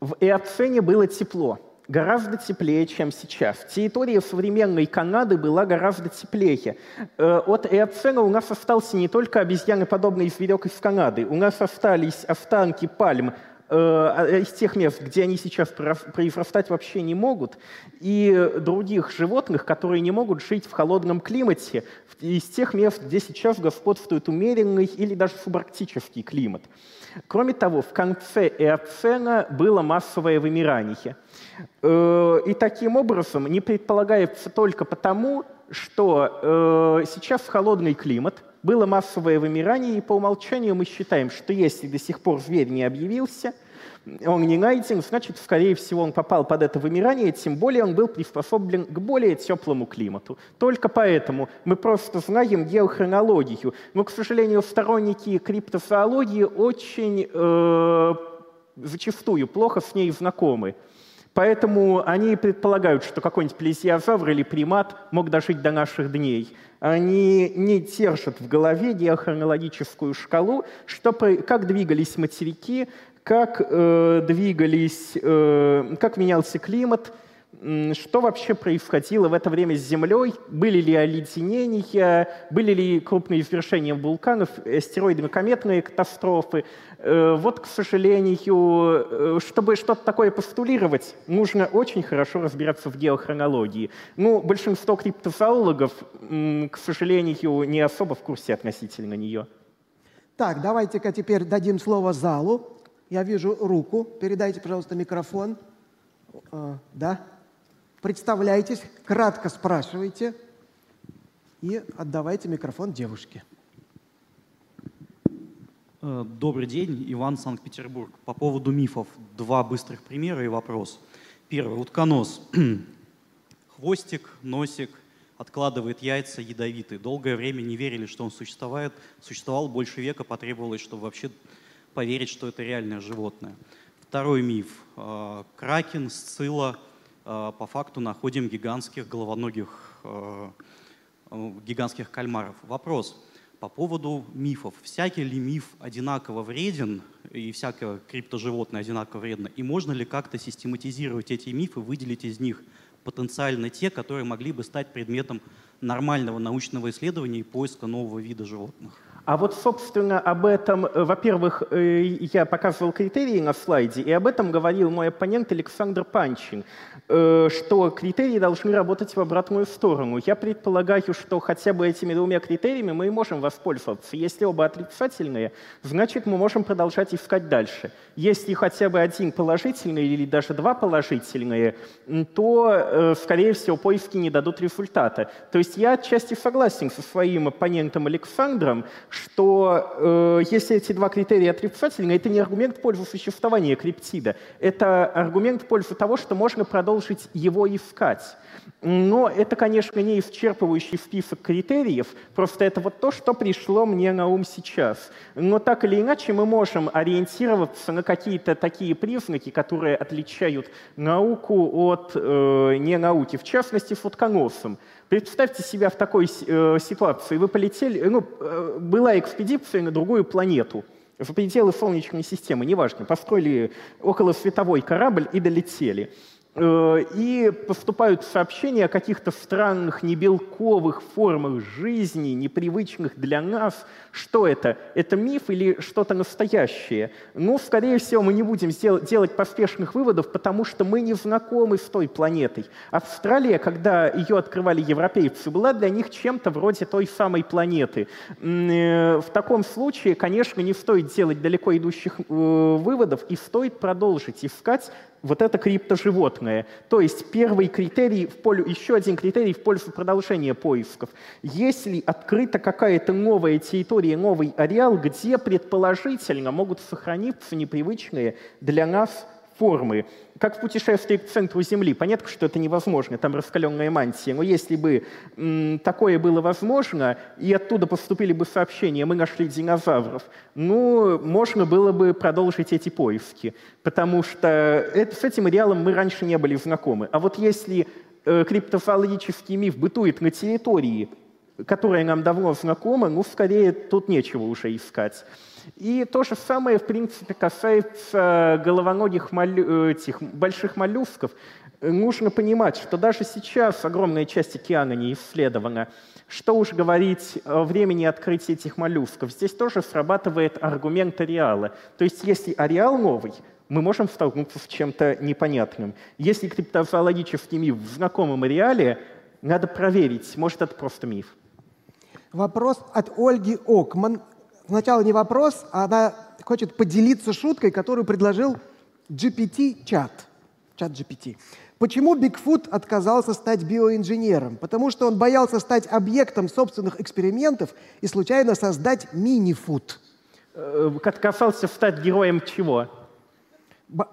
В Эоцене было тепло, гораздо теплее, чем сейчас. Территория современной Канады была гораздо теплее. От Эоцена у нас остался не только обезьяноподобный зверек из Канады, у нас остались останки пальм Э, из тех мест, где они сейчас произрастать вообще не могут, и других животных, которые не могут жить в холодном климате, из тех мест, где сейчас господствует умеренный или даже субарктический климат. Кроме того, в конце Эоцена было массовое вымирание. Э, и таким образом не предполагается только потому, что э, сейчас холодный климат, было массовое вымирание, и по умолчанию мы считаем, что если до сих пор зверь не объявился, он не найден, значит, скорее всего, он попал под это вымирание, тем более он был приспособлен к более теплому климату. Только поэтому мы просто знаем геохронологию. Но, к сожалению, сторонники криптозоологии очень э, зачастую плохо с ней знакомы. Поэтому они предполагают, что какой-нибудь плезиозавр или примат мог дожить до наших дней. Они не держат в голове геохронологическую шкалу, что, как двигались материки, как э, двигались, э, как менялся климат – что вообще происходило в это время с Землей, были ли оледенения, были ли крупные извержения вулканов, астероидно-кометные катастрофы. Э, вот, к сожалению, э, чтобы что-то такое постулировать, нужно очень хорошо разбираться в геохронологии. Ну, большинство криптозоологов, к сожалению, не особо в курсе относительно нее. Так, давайте-ка теперь дадим слово залу. Я вижу руку. Передайте, пожалуйста, микрофон. Э, да? Представляйтесь, кратко спрашивайте и отдавайте микрофон девушке. Э, добрый день, Иван, Санкт-Петербург. По поводу мифов два быстрых примера и вопрос. Первый, утконос. Хвостик, носик, откладывает яйца, ядовитый. Долгое время не верили, что он существует. Существовал больше века, потребовалось, чтобы вообще поверить, что это реальное животное. Второй миф. Э, кракен, сцилла – Э, по факту находим гигантских головоногих, э, гигантских кальмаров. Вопрос по поводу мифов. Всякий ли миф одинаково вреден и всякое криптоживотное одинаково вредно? И можно ли как-то систематизировать эти мифы, выделить из них потенциально те, которые могли бы стать предметом нормального научного исследования и поиска нового вида животных? А вот, собственно, об этом, э, во-первых, э, я показывал критерии на слайде, и об этом говорил мой оппонент Александр Панчин, э, что критерии должны работать в обратную сторону. Я предполагаю, что хотя бы этими двумя критериями мы и можем воспользоваться. Если оба отрицательные, значит, мы можем продолжать искать дальше. Если хотя бы один положительный или даже два положительные, то, скорее всего, поиски не дадут результата. То есть я отчасти согласен со своим оппонентом Александром, что э, если эти два критерия отрицательны, это не аргумент в пользу существования криптида, это аргумент в пользу того, что можно продолжить его искать. Но это, конечно, не исчерпывающий список критериев, просто это вот то, что пришло мне на ум сейчас. Но так или иначе мы можем ориентироваться на какие-то такие признаки, которые отличают науку от э, ненауки, в частности, с. Представьте себя в такой э, ситуации. Вы полетели, ну, э, была экспедиция на другую планету, в пределы Солнечной системы, неважно, построили около световой корабль и долетели. Э, и поступают сообщения о каких-то странных небелковых формах жизни, непривычных для нас. Что это? Это миф или что-то настоящее? Ну, скорее всего, мы не будем делать поспешных выводов, потому что мы не знакомы с той планетой. Австралия, когда ее открывали европейцы, была для них чем-то вроде той самой планеты. Э, в таком случае, конечно, не стоит делать далеко идущих э, выводов и стоит продолжить искать вот это криптоживотное. То есть первый критерий, в полю, еще один критерий в пользу продолжения поисков. Если открыта какая-то новая территория, новый ареал, где предположительно могут сохраниться непривычные для нас формы. Как в путешествии к центру Земли. Понятно, что это невозможно, там раскаленная мантия. Но если бы м, такое было возможно, и оттуда поступили бы сообщения, мы нашли динозавров, ну, можно было бы продолжить эти поиски. Потому что это, с этим реалом мы раньше не были знакомы. А вот если э, криптозоологический миф бытует на территории, которая нам давно знакома, ну, скорее, тут нечего уже искать. И то же самое, в принципе, касается головоногих моллю... этих больших моллюсков. Нужно понимать, что даже сейчас огромная часть океана не исследована. Что уж говорить о времени открытия этих моллюсков. Здесь тоже срабатывает аргумент ареала. То есть если ареал новый, мы можем столкнуться с чем-то непонятным. Если криптозоологический миф в знакомом ареале, надо проверить, может, это просто миф. Вопрос от Ольги Окман сначала не вопрос, а она хочет поделиться шуткой, которую предложил GPT-чат. Чат GPT. Почему Бигфут отказался стать биоинженером? Потому что он боялся стать объектом собственных экспериментов и случайно создать мини-фуд. Э, отказался стать героем чего?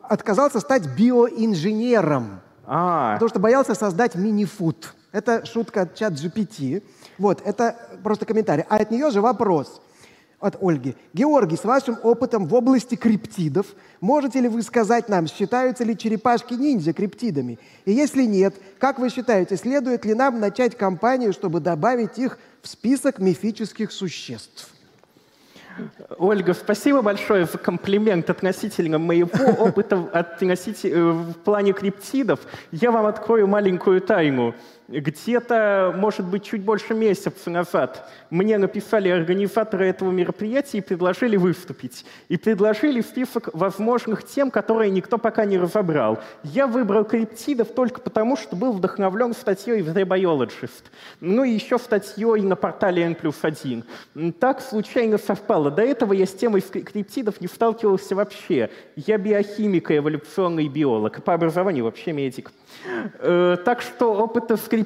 Отказался стать биоинженером. А. Потому что боялся создать мини-фуд. Это шутка от чат GPT. Вот, это просто комментарий. А от нее же вопрос – от Ольги. Георгий, с вашим опытом в области криптидов, можете ли вы сказать нам, считаются ли черепашки-ниндзя криптидами? И если нет, как вы считаете, следует ли нам начать кампанию, чтобы добавить их в список мифических существ? Ольга, спасибо большое за комплимент относительно моего опыта относительно, в плане криптидов. Я вам открою маленькую тайну где-то, может быть, чуть больше месяца назад мне написали организаторы этого мероприятия и предложили выступить. И предложили список возможных тем, которые никто пока не разобрал. Я выбрал криптидов только потому, что был вдохновлен статьей в The Biologist. Ну и еще статьей на портале N плюс 1. Так случайно совпало. До этого я с темой криптидов не сталкивался вообще. Я биохимик и эволюционный биолог. По образованию вообще медик. Э, так что опыта с криптидами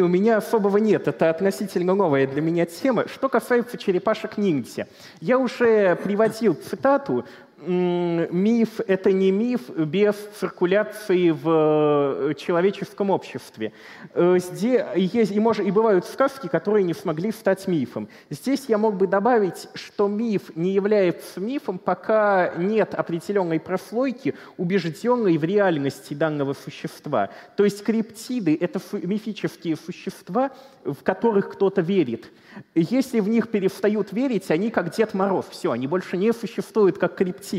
у меня особого нет. Это относительно новая для меня тема. Что касается черепашек-ниндзя. Я уже приводил цитату миф — это не миф без циркуляции в э, человеческом обществе. Э, здесь есть, и, может, и бывают сказки, которые не смогли стать мифом. Здесь я мог бы добавить, что миф не является мифом, пока нет определенной прослойки, убежденной в реальности данного существа. То есть криптиды — это мифические существа, в которых кто-то верит. Если в них перестают верить, они как Дед Мороз. Все, они больше не существуют как криптиды.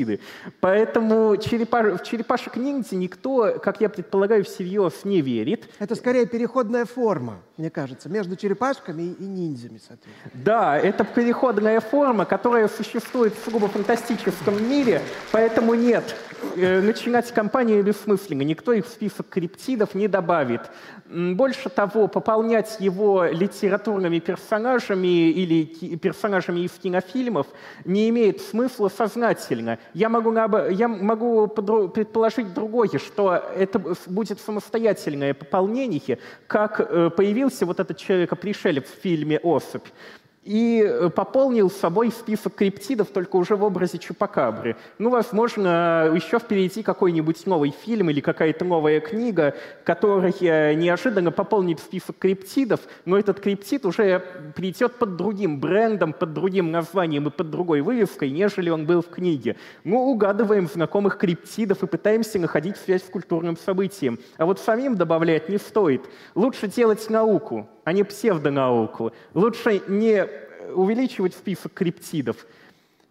Поэтому черепа... в черепашек ниндзя никто, как я предполагаю, всерьез не верит. Это скорее переходная форма, мне кажется, между черепашками и ниндзями, соответственно. Да, это переходная форма, которая существует в сугубо фантастическом мире, поэтому нет, э, начинать кампанию бессмысленно. Никто их в список криптидов не добавит. Больше того, пополнять его литературными персонажами или персонажами из кинофильмов не имеет смысла сознательно. Я могу, я могу предположить другое, что это будет самостоятельное пополнение, как э, появился вот этот человек-пришелец в фильме «Особь» и э, пополнил с собой список криптидов только уже в образе Чупакабры. Ну, возможно, еще впереди какой-нибудь новый фильм или какая-то новая книга, которая неожиданно пополнит список криптидов, но этот криптид уже придет под другим брендом, под другим названием и под другой вывеской, нежели он был в книге. Мы угадываем знакомых криптидов и пытаемся находить связь с культурным событием. А вот самим добавлять не стоит. Лучше делать науку, а не псевдонауку. Лучше не увеличивать список криптидов,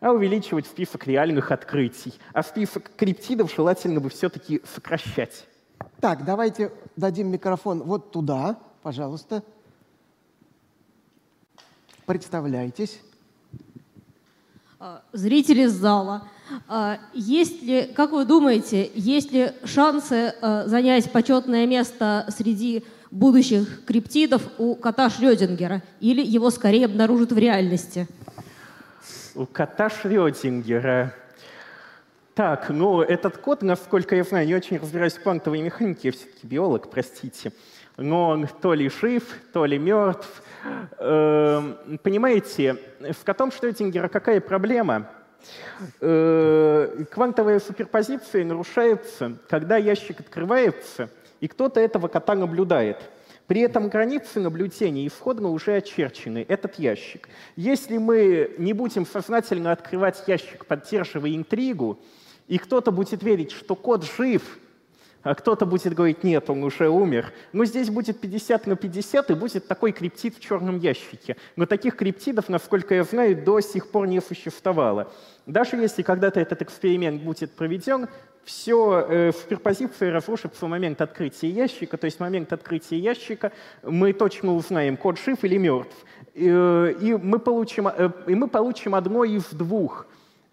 а увеличивать список реальных открытий. А список криптидов желательно бы все-таки сокращать. Так, давайте дадим микрофон вот туда, пожалуйста. Представляйтесь. А, зрители зала. А, есть ли, как вы думаете, есть ли шансы а, занять почетное место среди будущих криптидов у кота Шрёдингера? Или его скорее обнаружат в реальности? У кота Шрёдингера... Так, ну, этот кот, насколько я знаю, не очень разбираюсь в квантовой механике, я все-таки биолог, простите. Но он то ли жив, то ли мертв. Эм, понимаете, в котом Шрёдингера какая проблема? Э, квантовая суперпозиция нарушается, когда ящик открывается – и кто-то этого кота наблюдает. При этом границы наблюдения исходно уже очерчены, этот ящик. Если мы не будем сознательно открывать ящик, поддерживая интригу, и кто-то будет верить, что кот жив, а кто-то будет говорить, нет, он уже умер. Но здесь будет 50 на 50, и будет такой криптид в черном ящике. Но таких криптидов, насколько я знаю, до сих пор не существовало. Даже если когда-то этот эксперимент будет проведен, все э, в суперпозиции разрушится в момент открытия ящика, то есть в момент открытия ящика мы точно узнаем, код жив или мертв. Э, и, мы получим, э, и мы получим одно из двух.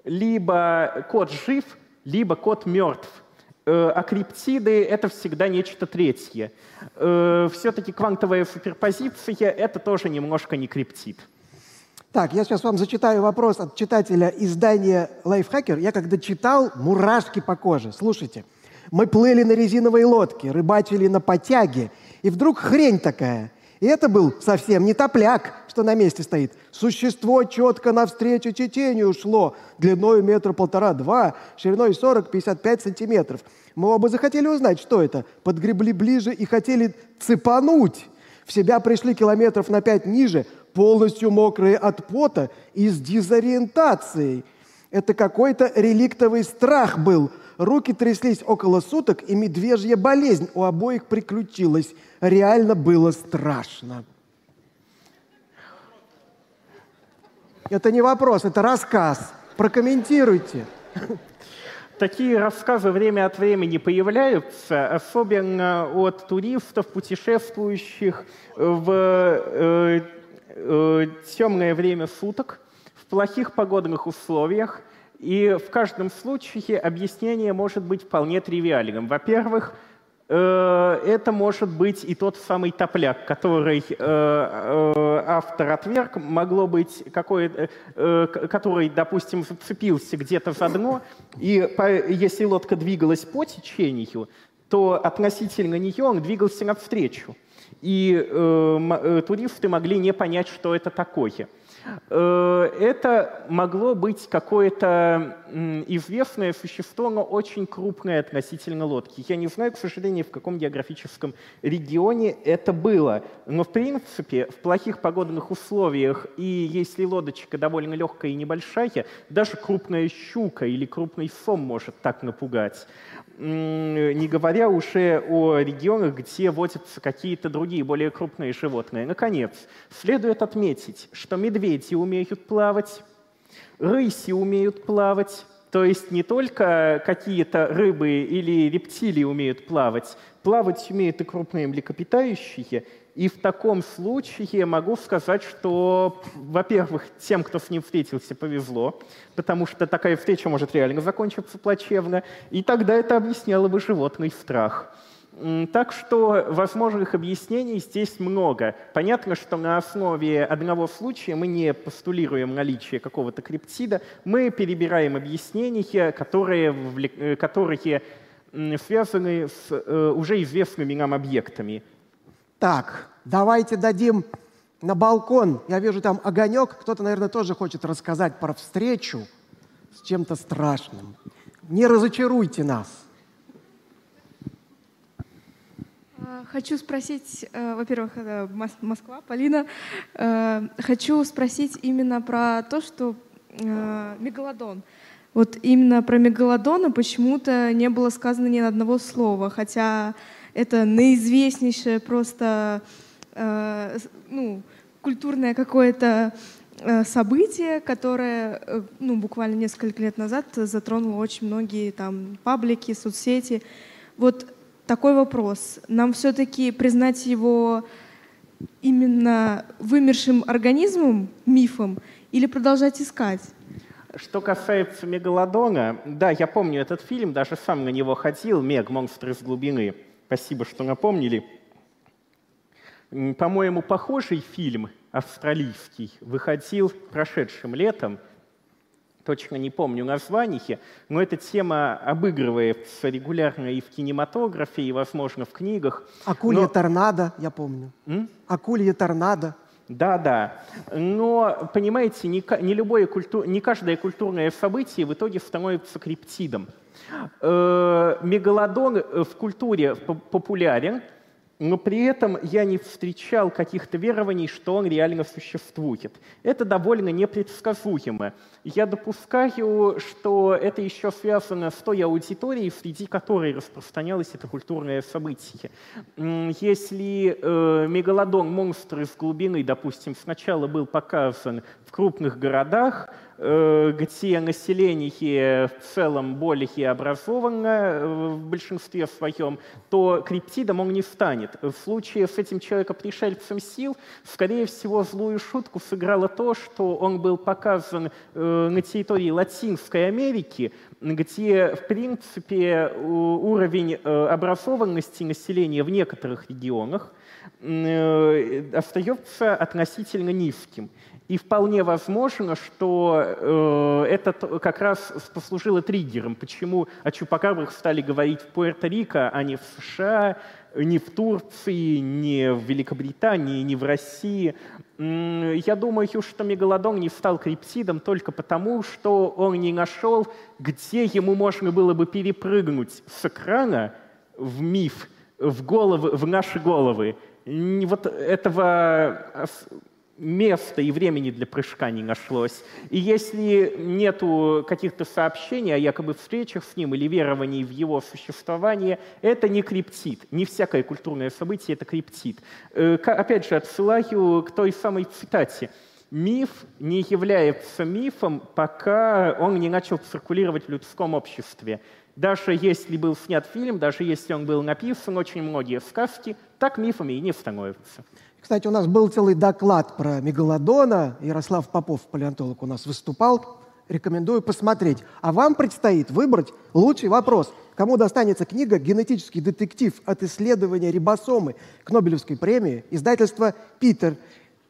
Либо код жив, либо код мертв. Э, а криптиды — это всегда нечто третье. Э, Все-таки квантовая суперпозиция — это тоже немножко не криптид. Так, я сейчас вам зачитаю вопрос от читателя издания Lifehacker. Я когда читал, мурашки по коже. Слушайте. Мы плыли на резиновой лодке, рыбачили на потяге, и вдруг хрень такая. И это был совсем не топляк, что на месте стоит. Существо четко навстречу течению шло, длиной метра полтора-два, шириной 40-55 сантиметров. Мы оба захотели узнать, что это. Подгребли ближе и хотели цепануть. В себя пришли километров на пять ниже, полностью мокрые от пота и с дезориентацией. Это какой-то реликтовый страх был. Руки тряслись около суток, и медвежья болезнь у обоих приключилась. Реально было страшно. Это не вопрос, это рассказ. Прокомментируйте. Такие рассказы время от времени появляются, особенно от туристов, путешествующих в э, э, темное время суток, в плохих погодных условиях. И в каждом случае объяснение может быть вполне тривиальным. Во-первых, это может быть и тот самый топляк, который э, э, автор отверг, могло быть какой, который, допустим, зацепился где-то за дно, и если лодка двигалась по течению, то относительно нее он двигался навстречу. И туристы могли не понять, что это такое. Э, это могло быть какое-то известное существо, но очень крупное относительно лодки. Я не знаю, к сожалению, в каком географическом регионе это было. Но, в принципе, в плохих погодных условиях, и если лодочка довольно легкая и небольшая, даже крупная щука или крупный сом может так напугать не говоря уже о регионах, где водятся какие-то другие более крупные животные. Наконец, следует отметить, что медведи умеют плавать, рыси умеют плавать, то есть не только какие-то рыбы или рептилии умеют плавать, плавать умеют и крупные млекопитающие, и в таком случае могу сказать, что, во-первых, тем, кто с ним встретился, повезло, потому что такая встреча может реально закончиться плачевно, и тогда это объясняло бы животный страх. Так что возможных объяснений здесь много. Понятно, что на основе одного случая мы не постулируем наличие какого-то криптида, мы перебираем объяснения, которые, э, которые связаны с э, уже известными нам объектами. Так, давайте дадим на балкон. Я вижу там огонек. Кто-то, наверное, тоже хочет рассказать про встречу с чем-то страшным. Не разочаруйте нас. А, хочу спросить, э, во-первых, Москва, Полина. Э, хочу спросить именно про то, что э, мегалодон. Вот именно про мегалодона почему-то не было сказано ни одного слова, хотя это наизвестнейшее просто э, ну, культурное какое-то э, событие, которое э, ну, буквально несколько лет назад затронуло очень многие там паблики, соцсети. Вот такой вопрос. Нам все-таки признать его именно вымершим организмом, мифом, или продолжать искать? Что касается Мегалодона, да, я помню этот фильм, даже сам на него ходил, «Мег. Монстр из глубины». Спасибо, что напомнили. По-моему, похожий фильм австралийский выходил прошедшим летом. Точно не помню название, но эта тема обыгрывается регулярно и в кинематографе, и, возможно, в книгах. Акулья но... торнадо, я помню. М? Акулья торнадо. Да, да. Но, понимаете, не, не, любое культу... не каждое культурное событие в итоге становится криптидом. Э, мегалодон в культуре популярен, но при этом я не встречал каких-то верований, что он реально существует. Это довольно непредсказуемо. Я допускаю, что это еще связано с той аудиторией, среди которой распространялось это культурное событие. Если э, мегалодон монстр из глубины, допустим, сначала был показан в крупных городах, где население в целом более образовано э, в большинстве своем, то криптидом он не станет. В случае с этим человеком-пришельцем сил, скорее всего, злую шутку сыграло то, что он был показан э, на территории Латинской Америки, где, в принципе, уровень образованности населения в некоторых регионах остается относительно низким. И вполне возможно, что э, это как раз послужило триггером, почему о чупакабрах стали говорить в Пуэрто-Рико, а не в США, не в Турции, не в Великобритании, не в России. Я думаю, что мегалодон не стал криптидом только потому, что он не нашел, где ему можно было бы перепрыгнуть с экрана в миф, в, головы, в наши головы вот этого места и времени для прыжка не нашлось. И если нету каких-то сообщений о якобы встречах с ним или верований в его существование, это не криптид. Не всякое культурное событие — это криптид. Э, опять же, отсылаю к той самой цитате. Миф не является мифом, пока он не начал циркулировать в людском обществе. Даже если был снят фильм, даже если он был написан, очень многие сказки так мифами и не становятся. Кстати, у нас был целый доклад про мегалодона. Ярослав Попов, палеонтолог, у нас выступал. Рекомендую посмотреть. А вам предстоит выбрать лучший вопрос. Кому достанется книга «Генетический детектив от исследования рибосомы» к Нобелевской премии, издательства «Питер».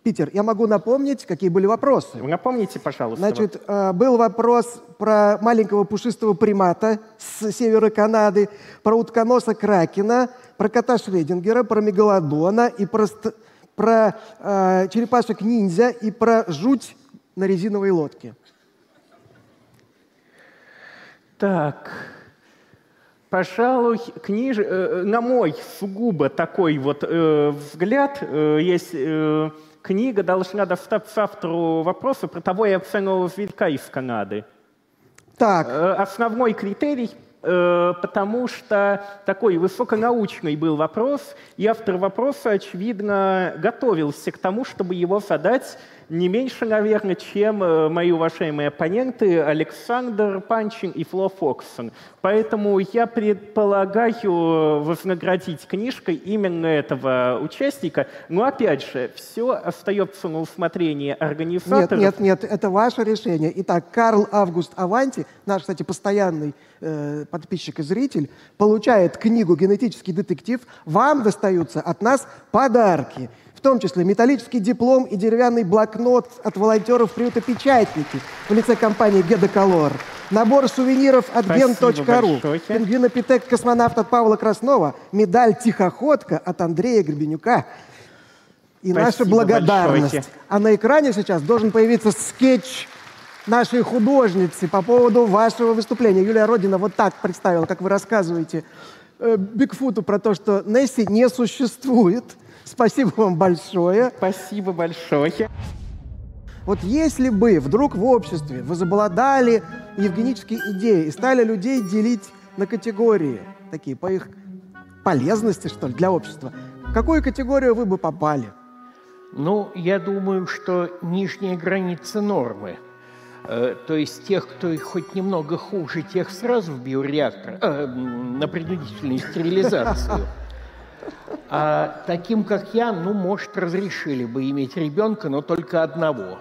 Питер, я могу напомнить, какие были вопросы. Напомните, пожалуйста. Значит, э, был вопрос про маленького пушистого примата с севера Канады, про утконоса Кракена, про кота Шредингера, про мегалодона и про про э, черепашек-ниндзя и про жуть на резиновой лодке. Так, пожалуй, книж... Э, на мой сугубо такой вот э, взгляд, э, есть э, книга должна достаться автору вопроса про того и оценного зверька из Канады. Так. Э, основной критерий потому что такой высоконаучный был вопрос, и автор вопроса, очевидно, готовился к тому, чтобы его задать не меньше, наверное, чем э, мои уважаемые оппоненты Александр Панчин и Фло Фоксон. Поэтому я предполагаю вознаградить книжкой именно этого участника. Но опять же, все остается на усмотрение организаторов. Нет, нет, нет, это ваше решение. Итак, Карл Август Аванти, наш, кстати, постоянный э, подписчик и зритель, получает книгу «Генетический детектив». Вам достаются от нас подарки в том числе металлический диплом и деревянный блокнот от волонтеров приюта «Печатники» в лице компании «Гедоколор», набор сувениров от ген.ру, пингвинопитек космонавт от Павла Краснова, медаль «Тихоходка» от Андрея Гребенюка и Спасибо наша благодарность. Большое. А на экране сейчас должен появиться скетч нашей художницы по поводу вашего выступления. Юлия Родина вот так представила, как вы рассказываете э, Бигфуту про то, что Несси не существует – Спасибо вам большое. Спасибо большое. Вот если бы вдруг в обществе возобладали евгенические идеи и стали людей делить на категории, такие по их полезности, что ли, для общества, в какую категорию вы бы попали? Ну, я думаю, что нижняя граница нормы. Э, то есть тех, кто хоть немного хуже, тех сразу в биореактор, э, на принудительную стерилизацию. А таким, как я, ну, может, разрешили бы иметь ребенка, но только одного.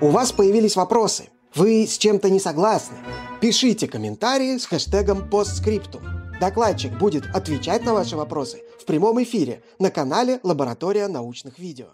У вас появились вопросы. Вы с чем-то не согласны? Пишите комментарии с хэштегом постскриптум. Докладчик будет отвечать на ваши вопросы в прямом эфире на канале «Лаборатория научных видео».